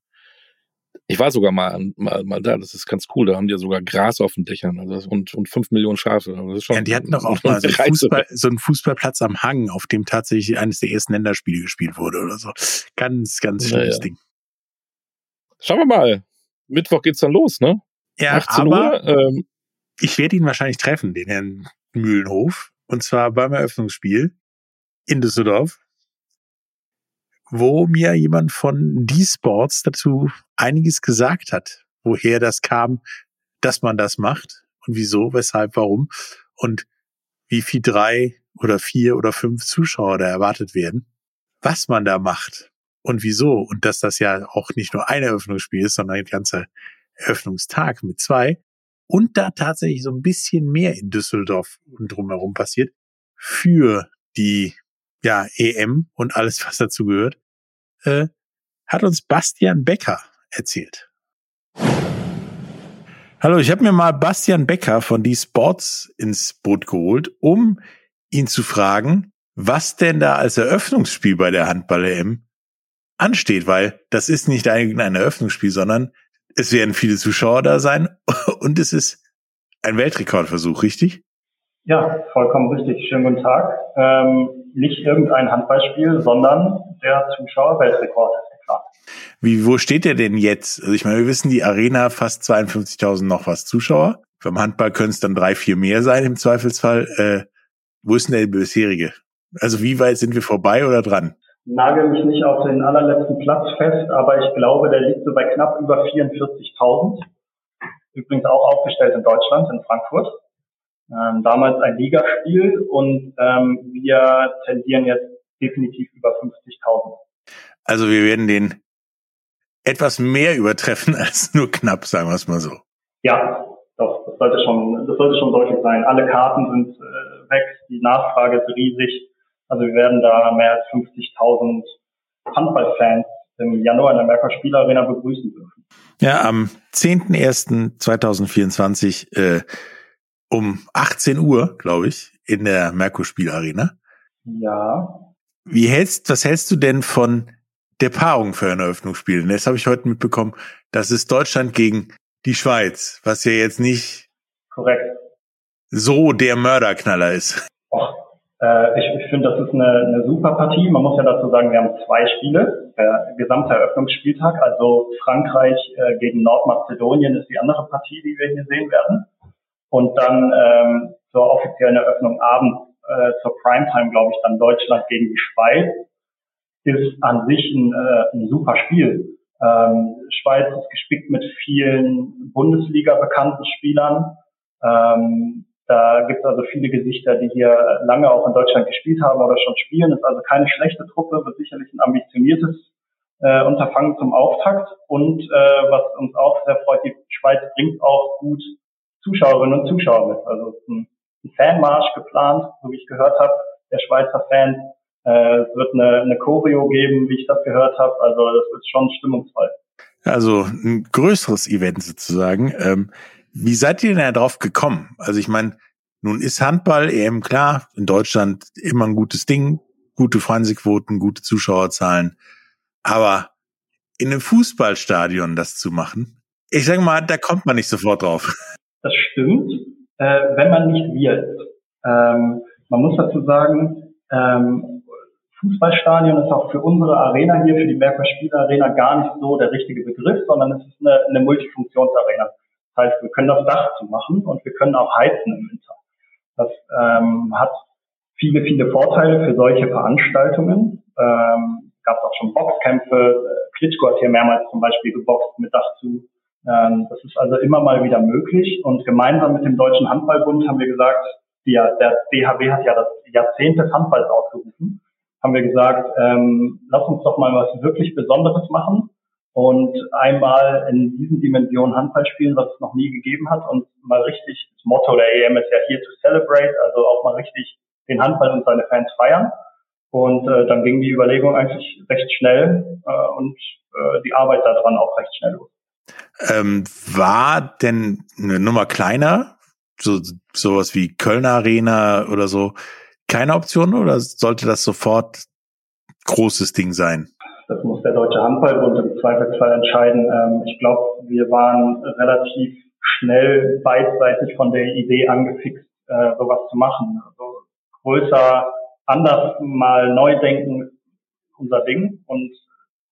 ich war sogar mal, mal, mal da, das ist ganz cool. Da haben die ja sogar Gras auf den Dächern also, und, und fünf Millionen Schafe. Das ist schon ja, die hatten doch auch mal so, Fußball, so einen Fußballplatz am Hang, auf dem tatsächlich eines der ersten Länderspiele gespielt wurde oder so. Ganz, ganz schlimmes ja, Ding. Schauen wir mal. Mittwoch geht's dann los, ne? Ja, 18 aber Uhr. Ähm, ich werde ihn wahrscheinlich treffen, den Herrn Mühlenhof. Und zwar beim Eröffnungsspiel in Düsseldorf wo mir jemand von D-Sports dazu einiges gesagt hat, woher das kam, dass man das macht und wieso, weshalb, warum und wie viel drei oder vier oder fünf Zuschauer da erwartet werden, was man da macht und wieso und dass das ja auch nicht nur ein Eröffnungsspiel ist, sondern ein ganzer Eröffnungstag mit zwei und da tatsächlich so ein bisschen mehr in Düsseldorf und drumherum passiert für die ja, EM und alles, was dazu gehört, äh, hat uns Bastian Becker erzählt. Hallo, ich habe mir mal Bastian Becker von die Sports ins Boot geholt, um ihn zu fragen, was denn da als Eröffnungsspiel bei der Handball-EM ansteht, weil das ist nicht ein Eröffnungsspiel, sondern es werden viele Zuschauer da sein und es ist ein Weltrekordversuch, richtig? Ja, vollkommen richtig. Schönen guten Tag. Ähm, nicht irgendein Handballspiel, sondern der Zuschauer-Weltrekord. Wie, wo steht der denn jetzt? Also ich meine, wir wissen, die Arena fast 52.000 noch was Zuschauer. Beim Handball können es dann drei, vier mehr sein im Zweifelsfall. Äh, wo ist denn der bisherige? Also wie weit sind wir vorbei oder dran? Nagel mich nicht auf den allerletzten Platz fest, aber ich glaube, der liegt so bei knapp über 44.000. Übrigens auch aufgestellt in Deutschland, in Frankfurt. Ähm, damals ein Ligaspiel und ähm, wir tendieren jetzt definitiv über 50.000. Also wir werden den etwas mehr übertreffen als nur knapp, sagen wir es mal so. Ja, doch, das sollte schon, das sollte schon deutlich sein. Alle Karten sind äh, weg, die Nachfrage ist riesig. Also wir werden da mehr als 50.000 Handballfans im Januar in der Merkur Spielarena begrüßen dürfen. Ja, am 10.01.2024 äh, um 18 Uhr, glaube ich, in der Merkur Spielarena. Ja. Wie hältst, was hältst du denn von der Paarung für ein Eröffnungsspiel? Das habe ich heute mitbekommen. Das ist Deutschland gegen die Schweiz, was ja jetzt nicht korrekt so der Mörderknaller ist. Och, äh, ich, ich finde, das ist eine, eine super Partie. Man muss ja dazu sagen, wir haben zwei Spiele. Der gesamte Eröffnungsspieltag, also Frankreich äh, gegen Nordmazedonien ist die andere Partie, die wir hier sehen werden. Und dann ähm, zur offiziellen Eröffnung abends äh, zur Primetime, glaube ich, dann Deutschland gegen die Schweiz ist an sich ein, äh, ein super Spiel. Ähm, Schweiz ist gespickt mit vielen Bundesliga bekannten Spielern. Ähm, da gibt es also viele Gesichter, die hier lange auch in Deutschland gespielt haben oder schon spielen. Ist also keine schlechte Truppe, wird sicherlich ein ambitioniertes äh, Unterfangen zum Auftakt. Und äh, was uns auch sehr freut, die Schweiz bringt auch gut Zuschauerinnen und Zuschauer mit. Also ein, ein Fanmarsch geplant, so wie ich gehört habe, der Schweizer Fans. Äh, es wird eine, eine Choreo geben, wie ich das gehört habe. Also das ist schon stimmungsvoll. Also ein größeres Event sozusagen. Ähm, wie seid ihr denn darauf gekommen? Also ich meine, nun ist Handball EM klar, in Deutschland immer ein gutes Ding, gute Fernsehquoten, gute Zuschauerzahlen. Aber in einem Fußballstadion das zu machen, ich sage mal, da kommt man nicht sofort drauf. Das stimmt, äh, wenn man nicht wir ist. Ähm, man muss dazu sagen, ähm, Fußballstadion ist auch für unsere Arena hier, für die Merkur Spielarena, gar nicht so der richtige Begriff, sondern es ist eine, eine Multifunktionsarena. Das heißt, wir können das Dach zumachen und wir können auch heizen im Winter. Das ähm, hat viele, viele Vorteile für solche Veranstaltungen. Ähm, gab auch schon Boxkämpfe. Klitschko hat hier mehrmals zum Beispiel geboxt mit Dach zu. Ähm, das ist also immer mal wieder möglich. Und gemeinsam mit dem Deutschen Handballbund haben wir gesagt, die, der DHB hat ja das Jahrzehnt des Handballs ausgerufen haben wir gesagt, ähm, lass uns doch mal was wirklich Besonderes machen und einmal in diesen Dimensionen Handball spielen, was es noch nie gegeben hat und mal richtig, das Motto der EM ist ja here to celebrate, also auch mal richtig den Handball und seine Fans feiern. Und äh, dann ging die Überlegung eigentlich recht schnell äh, und äh, die Arbeit daran auch recht schnell los. Ähm, war denn eine Nummer kleiner, so sowas wie Kölner Arena oder so, keine Option oder sollte das sofort großes Ding sein? Das muss der Deutsche Handballbund im Zweifelsfall entscheiden. Ähm, ich glaube, wir waren relativ schnell beidseitig von der Idee angefixt, äh, sowas zu machen. Also größer, anders mal neu denken, unser Ding. Und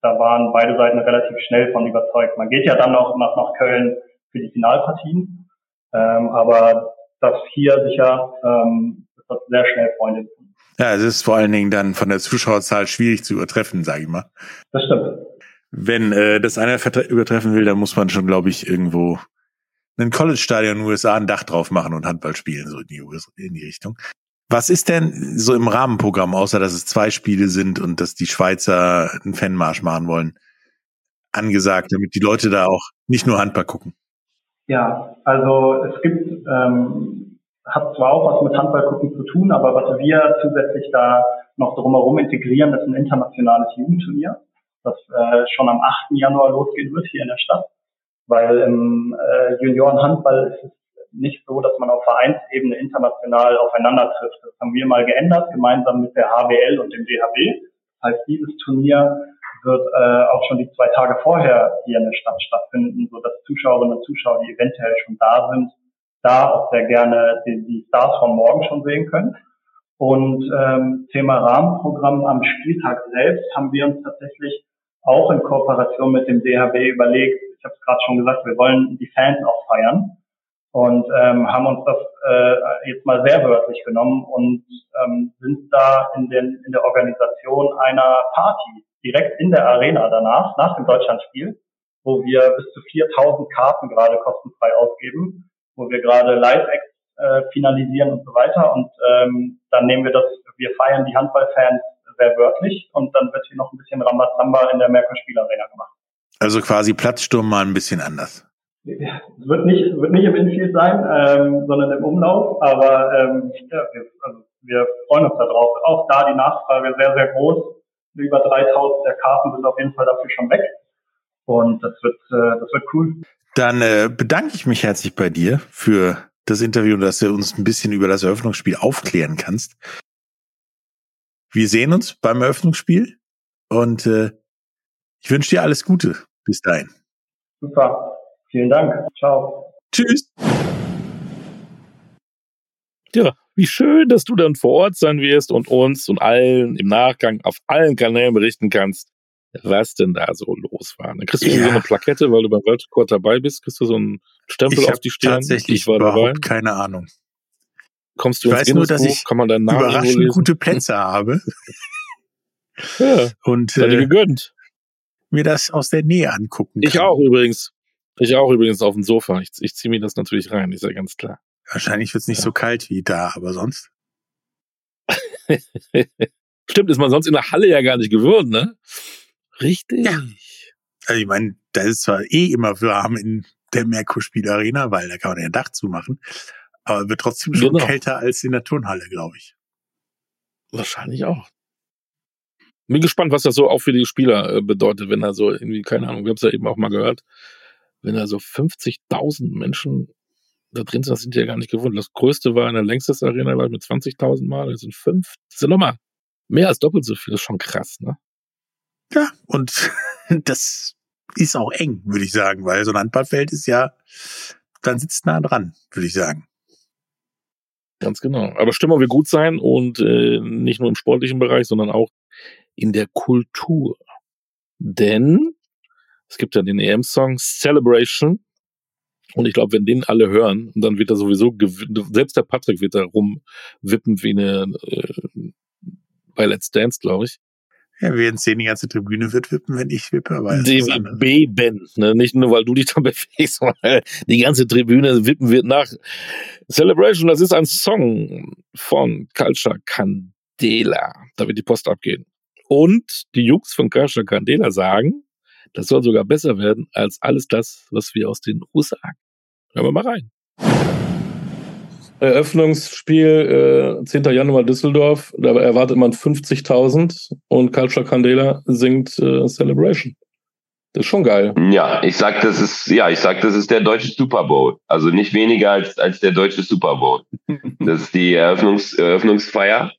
da waren beide Seiten relativ schnell von überzeugt. Man geht ja dann noch nach, nach Köln für die Finalpartien. Ähm, aber das hier sicher ähm, das sehr schnell Freunde gefunden. Ja, es ist vor allen Dingen dann von der Zuschauerzahl schwierig zu übertreffen, sage ich mal. Das stimmt. Wenn äh, das einer übertreffen will, dann muss man schon, glaube ich, irgendwo ein College-Stadion in den USA ein Dach drauf machen und Handball spielen, so in die, in die Richtung. Was ist denn so im Rahmenprogramm, außer dass es zwei Spiele sind und dass die Schweizer einen Fanmarsch machen wollen, angesagt, damit die Leute da auch nicht nur Handball gucken? Ja, also es gibt ähm, hat zwar auch was mit Handball gucken zu tun, aber was wir zusätzlich da noch drumherum integrieren, ist ein internationales Jugendturnier, das äh, schon am 8. Januar losgehen wird hier in der Stadt, weil im äh, Juniorenhandball ist es nicht so, dass man auf Vereinsebene international aufeinander trifft. Das haben wir mal geändert, gemeinsam mit der HBL und dem DHB. Das heißt, dieses Turnier wird äh, auch schon die zwei Tage vorher hier in der Stadt stattfinden, so dass Zuschauerinnen und Zuschauer, die eventuell schon da sind, da auch sehr gerne die, die Stars von morgen schon sehen können. Und ähm, Thema Rahmenprogramm am Spieltag selbst haben wir uns tatsächlich auch in Kooperation mit dem DHB überlegt. Ich habe es gerade schon gesagt, wir wollen die Fans auch feiern und ähm, haben uns das äh, jetzt mal sehr wörtlich genommen und ähm, sind da in, den, in der Organisation einer Party direkt in der Arena danach, nach dem Deutschlandspiel, wo wir bis zu 4000 Karten gerade kostenfrei ausgeben wo wir gerade Live-Acts äh, finalisieren und so weiter. Und ähm, dann nehmen wir das, wir feiern die Handballfans sehr wörtlich und dann wird hier noch ein bisschen Rambazamba in der Merkur Spielarena gemacht. Also quasi Platzsturm mal ein bisschen anders. Es wird nicht, wird nicht im Infield sein, ähm, sondern im Umlauf, aber ähm, ja, wir, also wir freuen uns darauf. Auch da die Nachfrage sehr, sehr groß. Über 3000 der Karten sind auf jeden Fall dafür schon weg. Und das wird, äh, das wird cool. Dann äh, bedanke ich mich herzlich bei dir für das Interview und dass du uns ein bisschen über das Eröffnungsspiel aufklären kannst. Wir sehen uns beim Eröffnungsspiel und äh, ich wünsche dir alles Gute. Bis dahin. Super. Vielen Dank. Ciao. Tschüss. Ja, wie schön, dass du dann vor Ort sein wirst und uns und allen im Nachgang auf allen Kanälen berichten kannst, was denn da so los war. Dann kriegst du ja. so eine Plakette, weil du beim Weltrekord dabei bist, kriegst du so einen Stempel ich auf die Stirn. Tatsächlich ich war überhaupt dabei. keine Ahnung. Kommst du ich ins weiß nur, dass ich kann man deinen Namen überraschend gute Plätze habe. ja, und äh, gegönnt. mir das aus der Nähe angucken kann. Ich auch übrigens. Ich auch übrigens auf dem Sofa. Ich, ich ziehe mir das natürlich rein, ist ja ganz klar. Wahrscheinlich wird es nicht ja. so kalt wie da, aber sonst. Stimmt, ist man sonst in der Halle ja gar nicht gewöhnt, ne? Richtig. Ja. Also ich meine, da ist zwar eh immer warm in der Merkur-Spielarena, weil da kann man ja ein Dach zumachen, aber wird trotzdem schon genau. kälter als in der Turnhalle, glaube ich. Wahrscheinlich auch. Bin gespannt, was das so auch für die Spieler äh, bedeutet, wenn da so irgendwie, keine Ahnung, wir haben es ja eben auch mal gehört, wenn da so 50.000 Menschen da drin sind, das sind ja gar nicht gewohnt. Das größte war in der längstes Arena, war mit 20.000 Mal, das sind fünf, das sind nochmal mehr als doppelt so viel, das ist schon krass, ne? Ja, und das ist auch eng, würde ich sagen, weil so ein Handballfeld ist ja, dann sitzt nah dran, würde ich sagen. Ganz genau. Aber Stimmung will gut sein und äh, nicht nur im sportlichen Bereich, sondern auch in der Kultur. Denn es gibt ja den EM-Song Celebration. Und ich glaube, wenn den alle hören, dann wird er sowieso, selbst der Patrick wird da rumwippen wie eine, äh, bei Let's Dance, glaube ich. Ja, wir werden sehen, die ganze Tribüne wird wippen, wenn ich wippe, aber. Die wird beben, ne? Nicht nur, weil du dich dann bewegst, sondern die ganze Tribüne wippen wird nach Celebration. Das ist ein Song von Culture Candela. Da wird die Post abgehen. Und die Jungs von Culture Candela sagen, das soll sogar besser werden als alles das, was wir aus den USA. Hören wir mal rein. Eröffnungsspiel äh, 10. Januar Düsseldorf, da erwartet man 50.000 und Culture Candela singt äh, Celebration. Das ist schon geil. Ja, ich sag, das ist, ja, ich sag, das ist der deutsche Super Bowl. Also nicht weniger als, als der deutsche Super Bowl. Das ist die Eröffnungs, Eröffnungsfeier.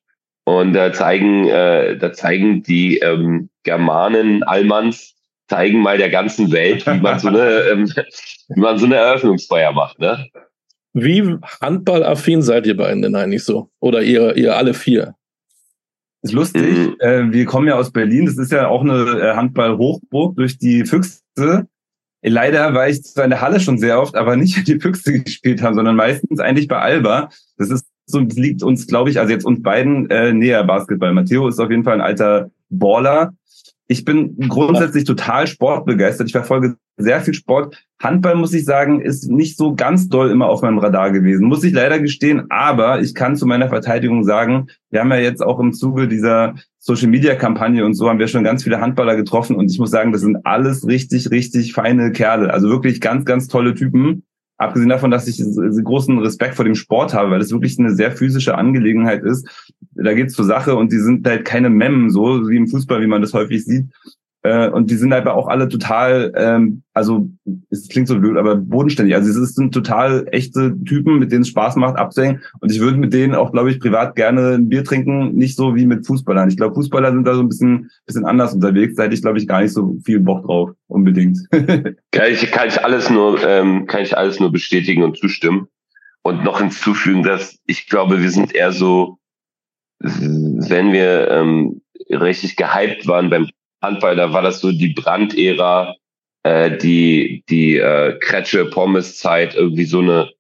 Und da zeigen, äh, da zeigen die ähm, Germanen, Allmanns, zeigen mal der ganzen Welt, wie man so eine, ähm, wie man so eine Eröffnungsfeier macht, ne? Wie handballaffin seid ihr beiden denn eigentlich so? Oder ihr, ihr alle vier? Ist lustig. Mhm. Äh, wir kommen ja aus Berlin. Das ist ja auch eine äh, Handball-Hochburg durch die Füchse. Leider war ich zwar in der Halle schon sehr oft, aber nicht, die Füchse gespielt haben, sondern meistens eigentlich bei Alba. Das ist so, das liegt uns, glaube ich, also jetzt uns beiden äh, näher Basketball. Matteo ist auf jeden Fall ein alter Baller ich bin grundsätzlich total sportbegeistert. Ich verfolge sehr viel Sport. Handball, muss ich sagen, ist nicht so ganz doll immer auf meinem Radar gewesen. Muss ich leider gestehen. Aber ich kann zu meiner Verteidigung sagen, wir haben ja jetzt auch im Zuge dieser Social Media Kampagne und so haben wir schon ganz viele Handballer getroffen. Und ich muss sagen, das sind alles richtig, richtig feine Kerle. Also wirklich ganz, ganz tolle Typen. Abgesehen davon, dass ich großen Respekt vor dem Sport habe, weil es wirklich eine sehr physische Angelegenheit ist. Da geht's zur Sache und die sind halt keine Memmen, so wie im Fußball, wie man das häufig sieht, äh, und die sind aber auch alle total, ähm, also es klingt so blöd, aber bodenständig. Also es sind total echte Typen, mit denen es Spaß macht, abzuhängen. Und ich würde mit denen auch, glaube ich, privat gerne ein Bier trinken, nicht so wie mit Fußballern. Ich glaube, Fußballer sind da so ein bisschen, bisschen anders unterwegs. Da hätte ich, glaube ich, gar nicht so viel Bock drauf, unbedingt. kann, ich, kann ich alles nur, ähm, kann ich alles nur bestätigen und zustimmen. Und noch hinzufügen, dass ich glaube, wir sind eher so, wenn wir ähm, richtig gehypt waren beim Handball, da war das so die Brandära, äh, die die äh, Kretsche Pommes Zeit irgendwie so eine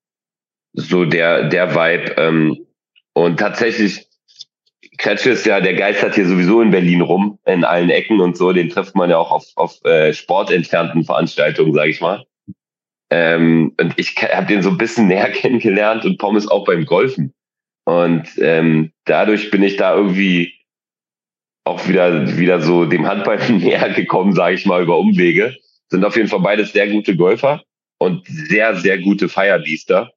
so der der Vibe ähm, und tatsächlich Kretsche ist ja der geistert hier sowieso in Berlin rum in allen Ecken und so, den trifft man ja auch auf auf äh, sportentfernten Veranstaltungen, sage ich mal. Ähm, und ich habe den so ein bisschen näher kennengelernt und Pommes auch beim Golfen. Und ähm, dadurch bin ich da irgendwie auch wieder, wieder so dem Handball näher gekommen, sage ich mal, über Umwege. Sind auf jeden Fall beides sehr gute Golfer und sehr, sehr gute Firebeaster.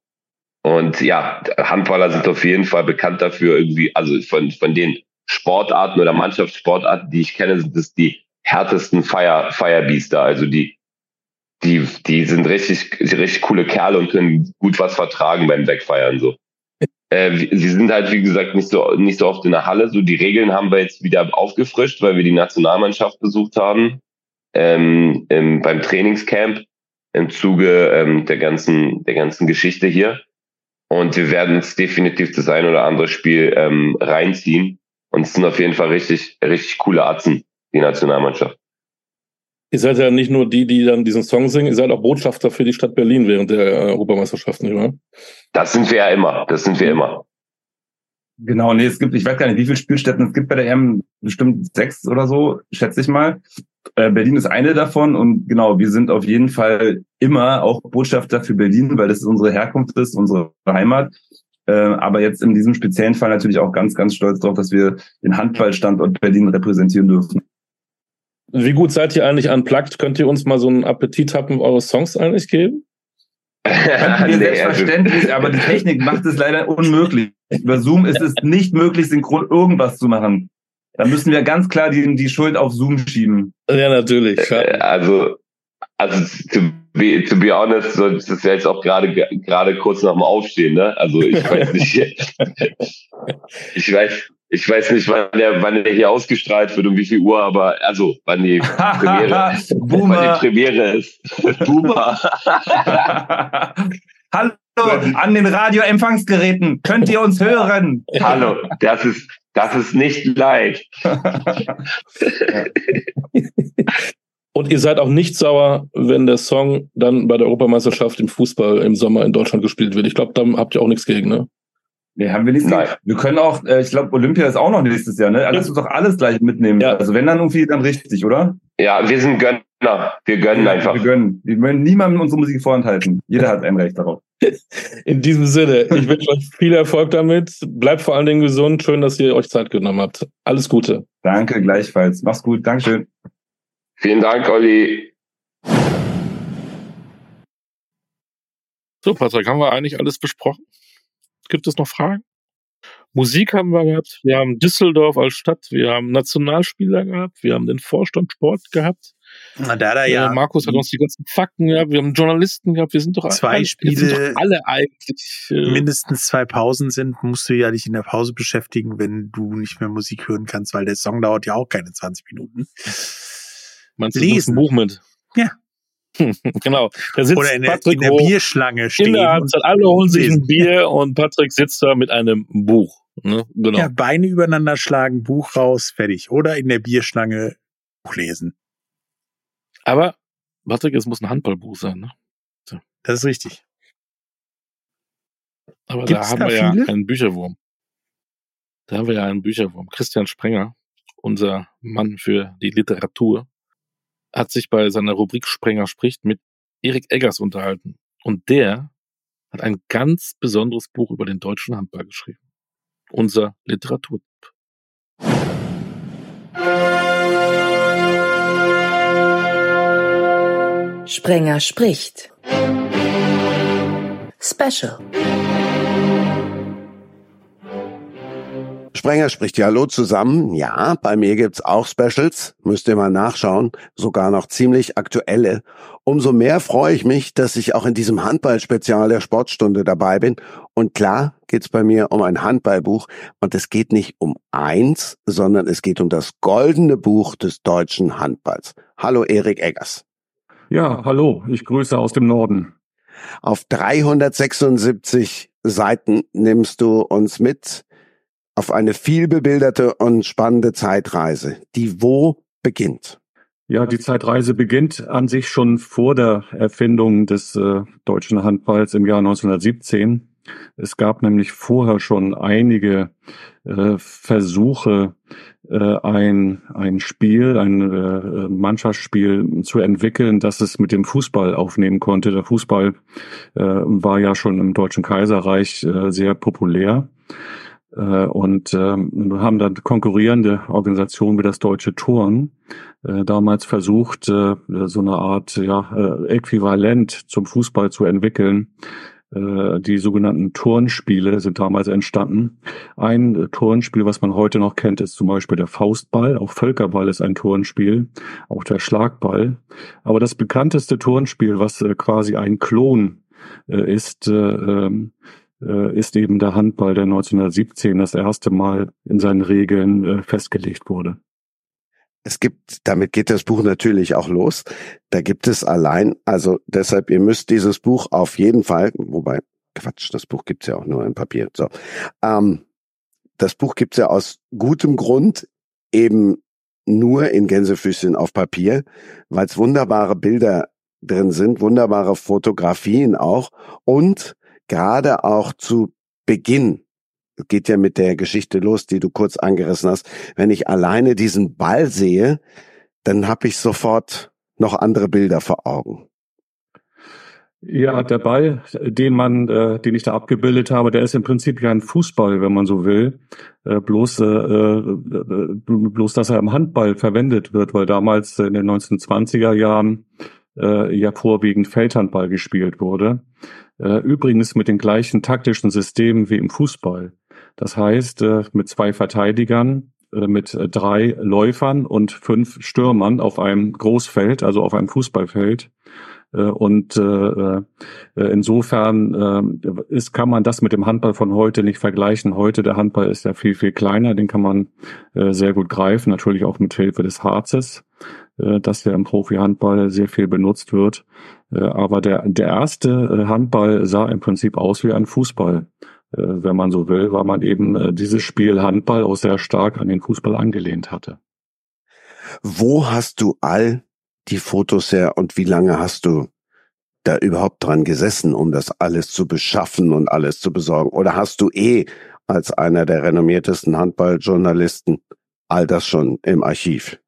Und ja, Handballer sind auf jeden Fall bekannt dafür, irgendwie, also von, von den Sportarten oder Mannschaftssportarten, die ich kenne, sind es die härtesten Fire, Firebeaster. Also die, die, die sind richtig, richtig coole Kerle und können gut was vertragen beim Wegfeiern, so. Äh, sie sind halt, wie gesagt, nicht so, nicht so oft in der Halle. So die Regeln haben wir jetzt wieder aufgefrischt, weil wir die Nationalmannschaft besucht haben ähm, im, beim Trainingscamp im Zuge ähm, der ganzen der ganzen Geschichte hier. Und wir werden uns definitiv das ein oder andere Spiel ähm, reinziehen. Und es sind auf jeden Fall richtig richtig coole Atzen die Nationalmannschaft. Ihr seid ja nicht nur die, die dann diesen Song singen, ihr seid auch Botschafter für die Stadt Berlin während der äh, Europameisterschaft, nicht wahr? Das sind wir ja immer. Das sind wir immer. Genau, nee, es gibt, ich weiß gar nicht, wie viele Spielstätten es gibt bei der EM, bestimmt sechs oder so, schätze ich mal. Äh, Berlin ist eine davon und genau, wir sind auf jeden Fall immer auch Botschafter für Berlin, weil das unsere Herkunft ist, unsere Heimat. Äh, aber jetzt in diesem speziellen Fall natürlich auch ganz, ganz stolz darauf, dass wir den Handballstandort Berlin repräsentieren dürfen. Wie gut seid ihr eigentlich unplugged? Könnt ihr uns mal so einen Appetit haben, eure Songs eigentlich geben? wir selbstverständlich, aber die Technik macht es leider unmöglich. Über Zoom ist es nicht möglich, synchron irgendwas zu machen. Da müssen wir ganz klar die, die Schuld auf Zoom schieben. Ja, natürlich. Äh, also, also to be, to be honest, so, das ist ja jetzt auch gerade gerade kurz nach dem Aufstehen, ne? Also ich weiß nicht, ich weiß, ich weiß nicht, wann der, wann der hier ausgestrahlt wird und wie viel Uhr, aber also wann die Premiere, wann die Premiere ist. Boomer. Hallo an den Radioempfangsgeräten. Könnt ihr uns hören? Hallo, das ist das ist nicht live. Und ihr seid auch nicht sauer, wenn der Song dann bei der Europameisterschaft im Fußball im Sommer in Deutschland gespielt wird. Ich glaube, da habt ihr auch nichts gegen, ne? Nee, haben wir nicht. Nein. Wir können auch, äh, ich glaube, Olympia ist auch noch nächstes Jahr, ne? Lass uns doch alles gleich mitnehmen. Ja. Also wenn dann irgendwie, dann richtig, oder? Ja, wir sind Gönner. Wir gönnen ja, einfach. Wir gönnen. Wir wollen niemandem unsere Musik vorenthalten. Jeder hat ein Recht darauf. In diesem Sinne, ich wünsche euch viel Erfolg damit. Bleibt vor allen Dingen gesund. Schön, dass ihr euch Zeit genommen habt. Alles Gute. Danke, gleichfalls. Mach's gut. Dankeschön. Vielen Dank, Olli. So, Patrick, haben wir eigentlich alles besprochen? Gibt es noch Fragen? Musik haben wir gehabt, wir haben Düsseldorf als Stadt, wir haben Nationalspieler gehabt, wir haben den Vorstand Sport gehabt. Na, da, da, ja. Äh, Markus hat uns die ganzen Fakten gehabt, wir haben Journalisten gehabt, wir sind doch zwei alle, Spiele, sind doch alle eigentlich. Äh, mindestens zwei Pausen sind, musst du ja dich in der Pause beschäftigen, wenn du nicht mehr Musik hören kannst, weil der Song dauert ja auch keine 20 Minuten. Meinst du, Lesen. ein Buch mit? Ja. genau. Da sitzt Oder in der, Patrick in der Bierschlange stehen. In der Halbzeit, alle holen sich ein Bier und Patrick sitzt da mit einem Buch. Ne? Genau. Ja, Beine übereinander schlagen, Buch raus, fertig. Oder in der Bierschlange Buch lesen. Aber, Patrick, es muss ein Handballbuch sein, ne? So. Das ist richtig. Aber Gibt's da haben da wir viele? ja einen Bücherwurm. Da haben wir ja einen Bücherwurm. Christian Sprenger, unser Mann für die Literatur, hat sich bei seiner Rubrik Sprenger spricht mit Erik Eggers unterhalten. Und der hat ein ganz besonderes Buch über den deutschen Handball geschrieben. Unser Literaturtipp. Sprenger spricht. Special. Sprenger spricht ja Hallo zusammen. Ja, bei mir gibt's auch Specials. Müsst ihr mal nachschauen. Sogar noch ziemlich aktuelle. Umso mehr freue ich mich, dass ich auch in diesem Handballspezial der Sportstunde dabei bin. Und klar geht's bei mir um ein Handballbuch. Und es geht nicht um eins, sondern es geht um das goldene Buch des deutschen Handballs. Hallo Erik Eggers. Ja, hallo. Ich grüße aus dem Norden. Auf 376 Seiten nimmst du uns mit auf eine vielbebilderte und spannende Zeitreise, die wo beginnt. Ja, die Zeitreise beginnt an sich schon vor der Erfindung des äh, deutschen Handballs im Jahr 1917. Es gab nämlich vorher schon einige äh, Versuche, äh, ein, ein Spiel, ein äh, Mannschaftsspiel zu entwickeln, dass es mit dem Fußball aufnehmen konnte. Der Fußball äh, war ja schon im Deutschen Kaiserreich äh, sehr populär. Äh, und äh, haben dann konkurrierende Organisationen wie das Deutsche Turn äh, damals versucht, äh, so eine Art ja, äh, Äquivalent zum Fußball zu entwickeln. Äh, die sogenannten Turnspiele sind damals entstanden. Ein Turnspiel, was man heute noch kennt, ist zum Beispiel der Faustball. Auch Völkerball ist ein Turnspiel, auch der Schlagball. Aber das bekannteste Turnspiel, was äh, quasi ein Klon ist, ähm, äh, ist eben der Handball, der 1917 das erste Mal in seinen Regeln äh, festgelegt wurde. Es gibt, damit geht das Buch natürlich auch los. Da gibt es allein, also deshalb, ihr müsst dieses Buch auf jeden Fall, wobei, Quatsch, das Buch gibt's ja auch nur in Papier. So, ähm, das Buch gibt's ja aus gutem Grund eben nur in Gänsefüßchen auf Papier, weil es wunderbare Bilder drin sind, wunderbare Fotografien auch und gerade auch zu Beginn, geht ja mit der Geschichte los, die du kurz angerissen hast, wenn ich alleine diesen Ball sehe, dann habe ich sofort noch andere Bilder vor Augen. Ja, der Ball, den man, äh, den ich da abgebildet habe, der ist im Prinzip ja ein Fußball, wenn man so will. Äh, bloß, äh, äh, bloß, dass er im Handball verwendet wird, weil damals in den 1920er Jahren äh, ja vorwiegend Feldhandball gespielt wurde. Äh, übrigens mit den gleichen taktischen Systemen wie im Fußball. Das heißt, äh, mit zwei Verteidigern, äh, mit drei Läufern und fünf Stürmern auf einem Großfeld, also auf einem Fußballfeld. Und insofern ist, kann man das mit dem Handball von heute nicht vergleichen. Heute der Handball ist ja viel, viel kleiner, den kann man sehr gut greifen, natürlich auch mit Hilfe des Harzes, das ja im Profi-Handball sehr viel benutzt wird. Äh, aber der, der erste äh, Handball sah im Prinzip aus wie ein Fußball, äh, wenn man so will, weil man eben dieses Spiel Handball auch sehr stark an den Fußball angelehnt hatte. Wo hast du all die Fotos her und wie lange hast du da überhaupt dran gesessen, um das alles zu beschaffen und alles zu besorgen? Oder hast du eh als einer der renommiertesten Handballjournalisten all das schon im Archiv?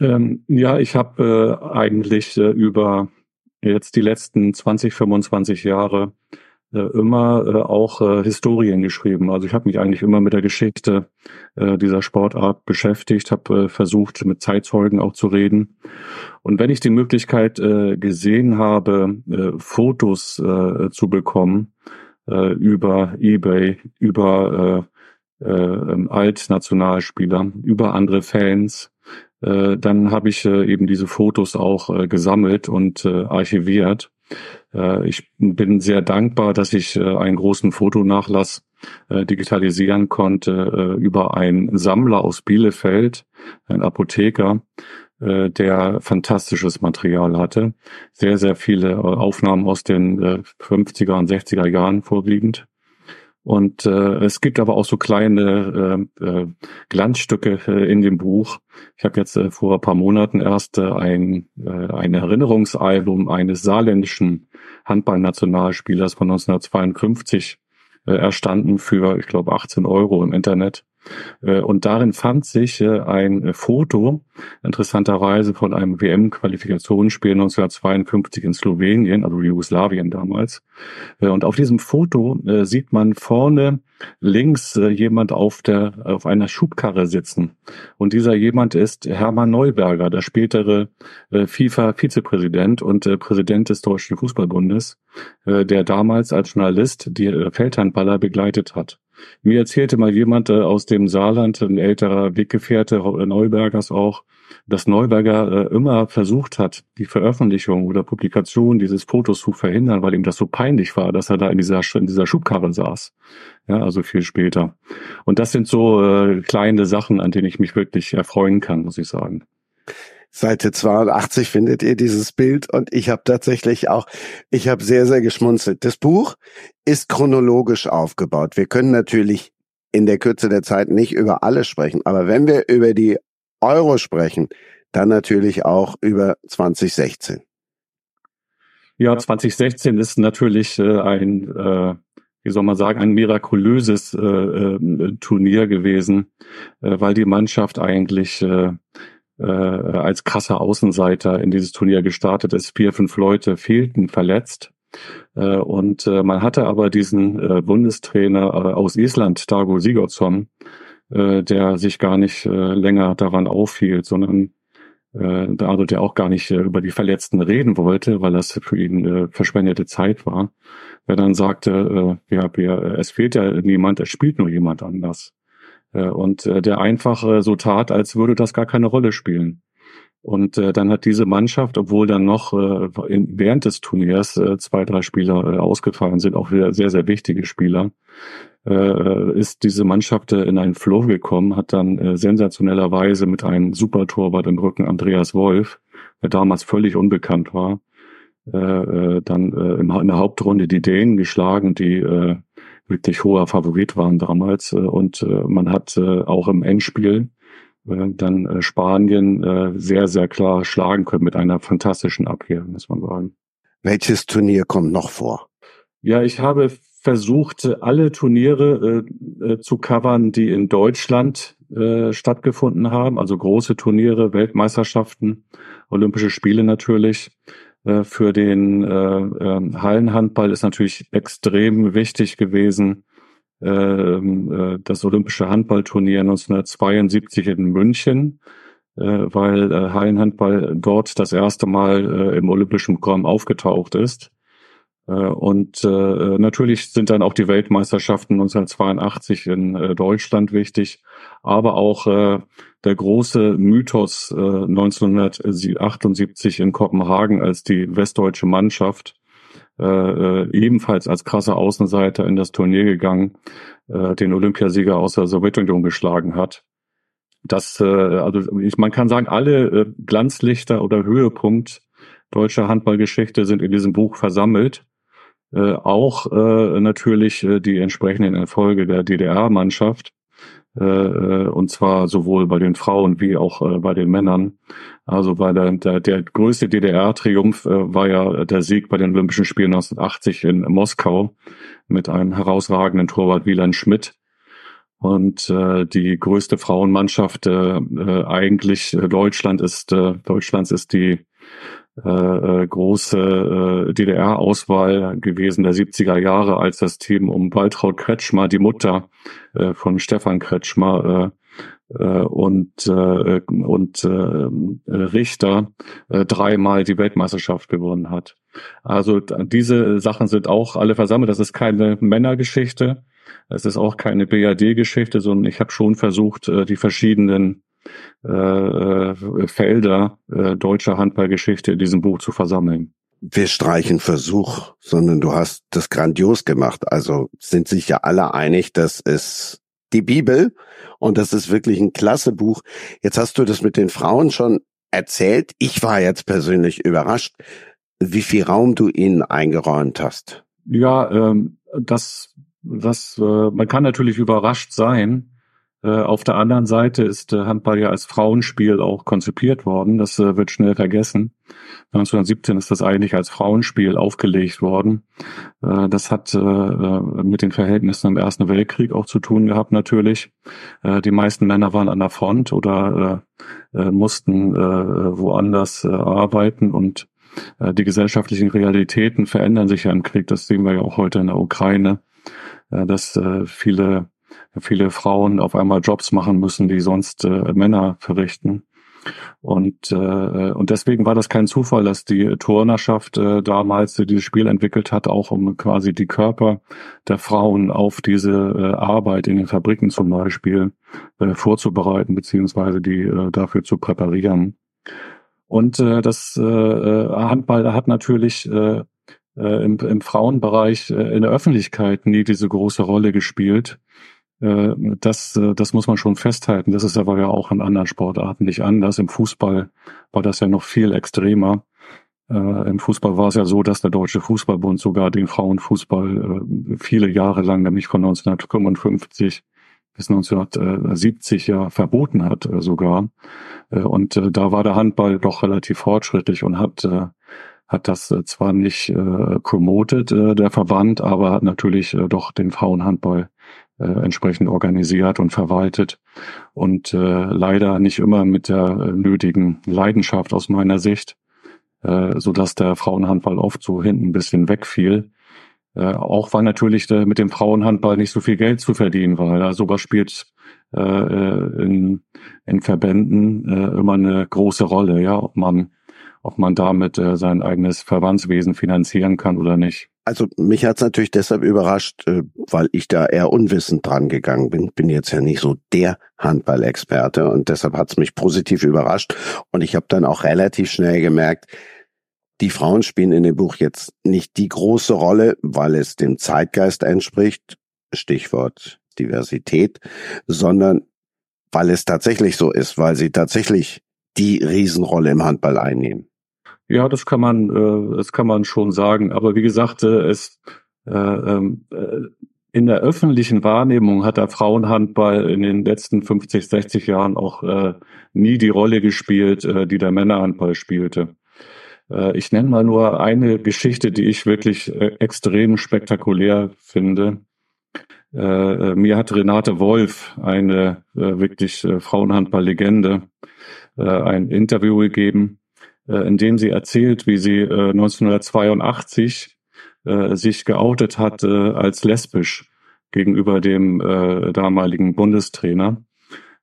Ähm, ja, ich habe äh, eigentlich äh, über jetzt die letzten 20, 25 Jahre äh, immer äh, auch äh, Historien geschrieben. Also ich habe mich eigentlich immer mit der Geschichte äh, dieser Sportart beschäftigt, habe äh, versucht, mit Zeitzeugen auch zu reden. Und wenn ich die Möglichkeit äh, gesehen habe, äh, Fotos äh, zu bekommen äh, über eBay, über äh, äh, Altnationalspieler, über andere Fans, äh, dann habe ich äh, eben diese Fotos auch äh, gesammelt und äh, archiviert. Äh, ich bin sehr dankbar, dass ich äh, einen großen Fotonachlass äh, digitalisieren konnte äh, über einen Sammler aus Bielefeld, ein Apotheker, äh, der fantastisches Material hatte. Sehr, sehr viele äh, Aufnahmen aus den 50er und 60er Jahren vorwiegend. Und äh, es gibt aber auch so kleine äh, äh, Glanzstücke äh, in dem Buch. Ich habe jetzt äh, vor ein paar Monaten erst äh, ein, äh, ein Erinnerungsalbum eines saarländischen Handballnationalspielers von 1952 äh, erstanden für, ich glaube, 18 Euro im Internet. Äh, und darin fand sich äh, ein Foto, interessanterweise von einem WM-Qualifikationsspiel 1952 in Slowenien, also Jugoslawien damals. Äh, und auf diesem Foto sieht man vorne links jemand auf der, auf einer Schubkarre sitzen. Und dieser jemand ist Hermann Neuberger, der spätere FIFA-Vizepräsident und Präsident des Deutschen Fußballbundes, der damals als Journalist die Feldhandballer begleitet hat. Mir erzählte mal jemand äh, aus dem Saarland, ein älterer Weggefährte Neubergers auch, dass Neuberger äh, immer versucht hat, die Veröffentlichung oder Publikation dieses Fotos zu verhindern, weil ihm das so peinlich war, dass er da in dieser, in dieser Schubkarre saß. Ja, also viel später. Und das sind so äh, kleine Sachen, an denen ich mich wirklich erfreuen kann, muss ich sagen. Seite 82 findet ihr dieses Bild und ich habe tatsächlich auch, ich habe sehr, sehr geschmunzelt. Das Buch ist chronologisch aufgebaut. Wir können natürlich in der Kürze der Zeit nicht über alles sprechen, aber wenn wir über die Euro sprechen, dann natürlich auch über 2016. Ja, 2016 ist natürlich äh, ein, äh, wie soll man sagen, ein mirakulöses äh, Turnier gewesen, weil die Mannschaft eigentlich äh, als krasser Außenseiter in dieses Turnier gestartet ist. Vier, fünf Leute fehlten verletzt. Äh, und äh, man hatte aber diesen äh, Bundestrainer äh, aus Island, Dago Sigurdsson, äh, der sich gar nicht äh, länger daran aufhielt, sondern äh, Dado, der auch gar nicht äh, über die Verletzten reden wollte, weil das für ihn äh, verschwendete Zeit war, der dann sagte, äh, ja, es fehlt ja niemand, es spielt nur jemand anders. Äh, und äh, der einfach äh, so tat, als würde das gar keine Rolle spielen. Und äh, dann hat diese Mannschaft, obwohl dann noch äh, in, während des Turniers äh, zwei, drei Spieler äh, ausgefallen sind, auch wieder sehr, sehr wichtige Spieler, äh, ist diese Mannschaft äh, in einen Flow gekommen, hat dann äh, sensationellerweise mit einem Supertorwart im Rücken Andreas Wolf, der damals völlig unbekannt war, äh, äh, dann äh, in der Hauptrunde die Dänen geschlagen, die äh, wirklich hoher Favorit waren damals. Äh, und äh, man hat äh, auch im Endspiel dann Spanien sehr, sehr klar schlagen können mit einer fantastischen Abwehr, muss man sagen. Welches Turnier kommt noch vor? Ja, ich habe versucht, alle Turniere äh, zu covern, die in Deutschland äh, stattgefunden haben, also große Turniere, Weltmeisterschaften, Olympische Spiele natürlich. Äh, für den äh, äh, Hallenhandball ist natürlich extrem wichtig gewesen, ähm, äh, das Olympische Handballturnier 1972 in München, weil Hallenhandball dort das erste Mal im olympischen Programm aufgetaucht ist. Und äh, natürlich sind dann auch die Weltmeisterschaften 1982 in äh, Deutschland wichtig, aber auch äh, der große Mythos äh, 1978 in Kopenhagen, als die westdeutsche Mannschaft äh, äh, ebenfalls als krasser Außenseiter in das Turnier gegangen, äh, den Olympiasieger aus der Sowjetunion geschlagen hat. Das, äh, also ich, man kann sagen, alle äh, Glanzlichter oder Höhepunkt deutscher Handballgeschichte sind in diesem Buch versammelt. Äh, auch äh, natürlich äh, die entsprechenden Erfolge der DDR-Mannschaft. Äh, äh, und zwar sowohl bei den Frauen wie auch äh, bei den Männern. Also bei der, der, der größte DDR-Triumph war ja der Sieg bei den Olympischen Spielen 1980 in Moskau mit einem herausragenden Torwart Wieland Schmidt. Und äh, die größte Frauenmannschaft äh, eigentlich Deutschland ist äh, Deutschlands ist die äh, äh, große äh, DDR-Auswahl gewesen der 70er Jahre, als das Team um Waltraud Kretschmer, die Mutter äh, von Stefan Kretschmer äh, äh, und, äh, und äh, Richter äh, dreimal die Weltmeisterschaft gewonnen hat. Also diese Sachen sind auch alle versammelt. Das ist keine Männergeschichte. Es ist auch keine BAD-Geschichte, sondern ich habe schon versucht, äh, die verschiedenen äh, äh, Felder äh, deutscher Handballgeschichte in diesem Buch zu versammeln. Wir streichen Versuch, sondern du hast das grandios gemacht. Also sind sich ja alle einig, das ist die Bibel und das ist wirklich ein klasse Buch. Jetzt hast du das mit den Frauen schon erzählt. Ich war jetzt persönlich überrascht, wie viel Raum du ihnen eingeräumt hast. Ja, ähm, das, das, äh, man kann natürlich überrascht sein. Äh, auf der anderen Seite ist äh, Handball ja als Frauenspiel auch konzipiert worden. Das äh, wird schnell vergessen. 1917 ist das eigentlich als Frauenspiel aufgelegt worden. das hat mit den Verhältnissen im Ersten Weltkrieg auch zu tun gehabt natürlich. die meisten Männer waren an der Front oder mussten woanders arbeiten und die gesellschaftlichen Realitäten verändern sich ja im Krieg. Das sehen wir ja auch heute in der Ukraine, dass viele viele Frauen auf einmal Jobs machen müssen, die sonst äh, Männer verrichten. Und, äh, und deswegen war das kein Zufall, dass die Turnerschaft äh, damals dieses Spiel entwickelt hat, auch um quasi die Körper der Frauen auf diese äh, Arbeit in den Fabriken zum Beispiel äh, vorzubereiten, beziehungsweise die äh, dafür zu präparieren. Und äh, das äh, äh Handball hat natürlich äh, äh, im, im Frauenbereich äh, in der Öffentlichkeit nie diese große Rolle gespielt. Äh, das, äh, das muss man schon festhalten. Das ist aber ja auch in anderen Sportarten nicht anders. Im Fußball war das ja noch viel extremer. Äh, Im Fußball war es ja so, dass der Deutsche Fußballbund sogar den Frauenfußball viele Jahre lang, nämlich von 1955 bis 1970 ja verboten hat sogar. Und da war der Handball doch relativ fortschrittlich und hat hat das zwar nicht promotet, der Verband, aber hat natürlich doch den Frauenhandball äh, entsprechend organisiert und verwaltet und äh, leider nicht immer mit der äh, nötigen Leidenschaft aus meiner Sicht, äh, so dass der Frauenhandball oft so hinten ein bisschen wegfiel. Äh, auch weil natürlich äh, mit dem Frauenhandball nicht so viel Geld zu verdienen war. Ja, sowas spielt äh, äh, in, in Verbänden äh, immer eine große Rolle, ja, ob man ob man damit äh, sein eigenes Verbandswesen finanzieren kann oder nicht. Also mich hat's natürlich deshalb überrascht, äh, weil ich da eher unwissend dran gegangen bin. Bin jetzt ja nicht so der Handballexperte und deshalb hat's mich positiv überrascht. Und ich habe dann auch relativ schnell gemerkt, die Frauen spielen in dem Buch jetzt nicht die große Rolle, weil es dem Zeitgeist entspricht, Stichwort Diversität, sondern weil es tatsächlich so ist, weil sie tatsächlich die Riesenrolle im Handball einnehmen. Ja, das kann man, äh, das kann man schon sagen. Aber wie gesagt, äh, es äh, ähm, äh, in der öffentlichen Wahrnehmung hat der Frauenhandball in den letzten 50, 60 Jahren auch äh, nie die Rolle gespielt, äh, die der Männerhandball spielte. Äh, ich nenne mal nur eine Geschichte, die ich wirklich äh, extrem spektakulär finde. Äh, mir hat Renate Wolf, eine wirklich Frauenhandball-Legende, ein Interview gegeben, in dem sie erzählt, wie sie 1982 sich geoutet hat als lesbisch gegenüber dem damaligen Bundestrainer.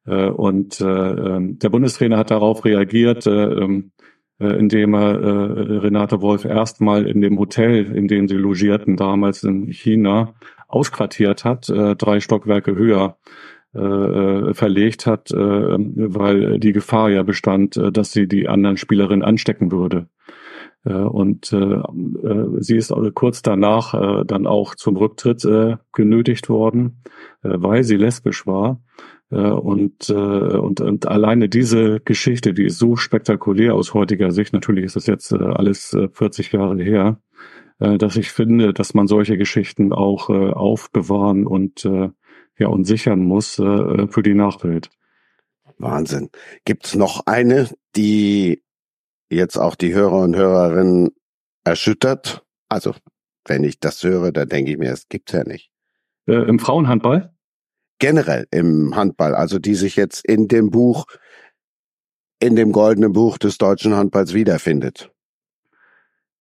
Und ähm, der Bundestrainer hat darauf reagiert, ähm, äh, indem er äh, Renate Wolf erstmal in dem Hotel, in dem sie logierten, damals in China, ausquartiert hat, äh, drei Stockwerke höher äh, äh verlegt hat, äh, weil die Gefahr ja bestand, äh, dass sie die anderen Spielerinnen anstecken würde. Äh, und äh, äh, sie ist kurz danach äh, dann auch zum Rücktritt äh, genötigt worden, äh, weil sie lesbisch war. Äh, und, äh, und, und alleine diese Geschichte, die ist so spektakulär aus heutiger Sicht, natürlich ist das jetzt äh, alles 40 Jahre her, dass ich finde, dass man solche Geschichten auch aufbewahren und ja und sichern muss für die Nachwelt. Wahnsinn. Gibt's noch eine, die jetzt auch die Hörer und Hörerinnen erschüttert? Also, wenn ich das höre, dann denke ich mir, es gibt's ja nicht. Äh, Im Frauenhandball? generell im Handball, also die sich jetzt in dem Buch, in dem goldenen Buch des deutschen Handballs wiederfindet?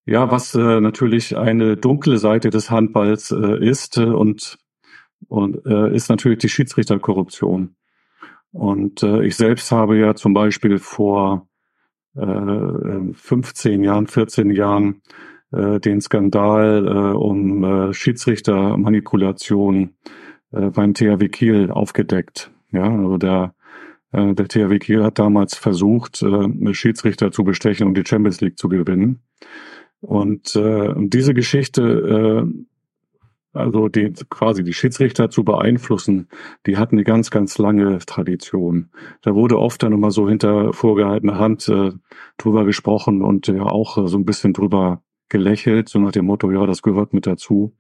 Ja, was äh, natürlich eine dunkle Seite des Handballs äh, ist äh, und, und äh, ist natürlich die Schiedsrichterkorruption. Und äh, ich selbst habe ja zum Beispiel vor äh, 15 Jahren, 14 Jahren äh, den Skandal äh, um äh, Schiedsrichtermanipulation äh, beim THW Kiel aufgedeckt. Ja, also der, äh, der THW Kiel hat damals versucht, äh, Schiedsrichter zu bestechen, um die Champions League zu gewinnen. Und äh, diese Geschichte, äh, also die, quasi die Schiedsrichter zu beeinflussen, die hatten eine ganz, ganz lange Tradition. Da wurde oft dann immer so hinter vorgehaltener Hand äh, drüber gesprochen und ja auch äh, so ein bisschen drüber gelächelt, so nach dem Motto, ja, das gehört mit dazu.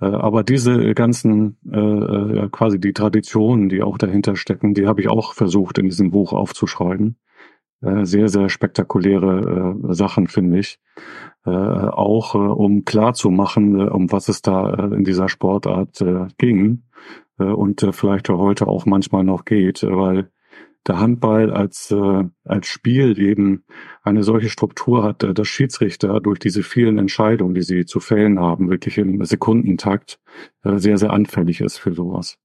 Äh, aber diese ganzen, äh, äh quasi die Traditionen, die auch dahinter stecken, die habe ich auch versucht in diesem Buch aufzuschreiben. Äh, sehr, sehr spektakuläre äh, Sachen, finde ich. Äh, auch äh, um klarzumachen, äh, um was es da äh, in dieser Sportart äh, ging äh, und äh, vielleicht heute auch manchmal noch geht, weil der Handball als, äh, als Spiel eben eine solche Struktur hat, äh, dass Schiedsrichter durch diese vielen Entscheidungen, die sie zu fällen haben, wirklich im Sekundentakt äh, sehr, sehr anfällig ist für sowas.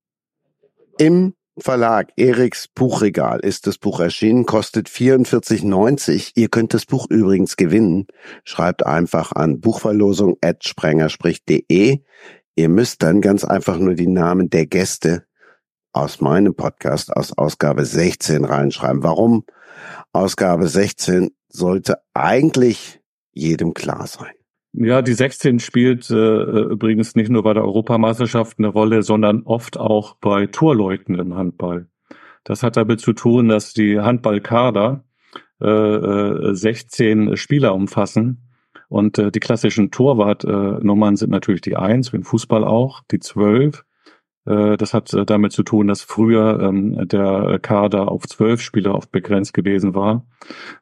Im Verlag Eriks Buchregal ist das Buch erschienen, kostet 44,90. Ihr könnt das Buch übrigens gewinnen. Schreibt einfach an buchverlosung at sprengerspricht.de. Ihr müsst dann ganz einfach nur die Namen der Gäste aus meinem Podcast aus Ausgabe 16 reinschreiben. Warum? Ausgabe 16 sollte eigentlich jedem klar sein. Ja, die 16 spielt äh, übrigens nicht nur bei der Europameisterschaft eine Rolle, sondern oft auch bei Torleuten im Handball. Das hat damit zu tun, dass die Handballkader äh, 16 äh, Spieler umfassen und äh, die klassischen Torwartnummern sind natürlich die 1, wie im Fußball auch, die 12, Äh, das hat äh, damit zu tun, dass früher ähm, der Kader auf zwölf Spieler oft begrenzt gewesen war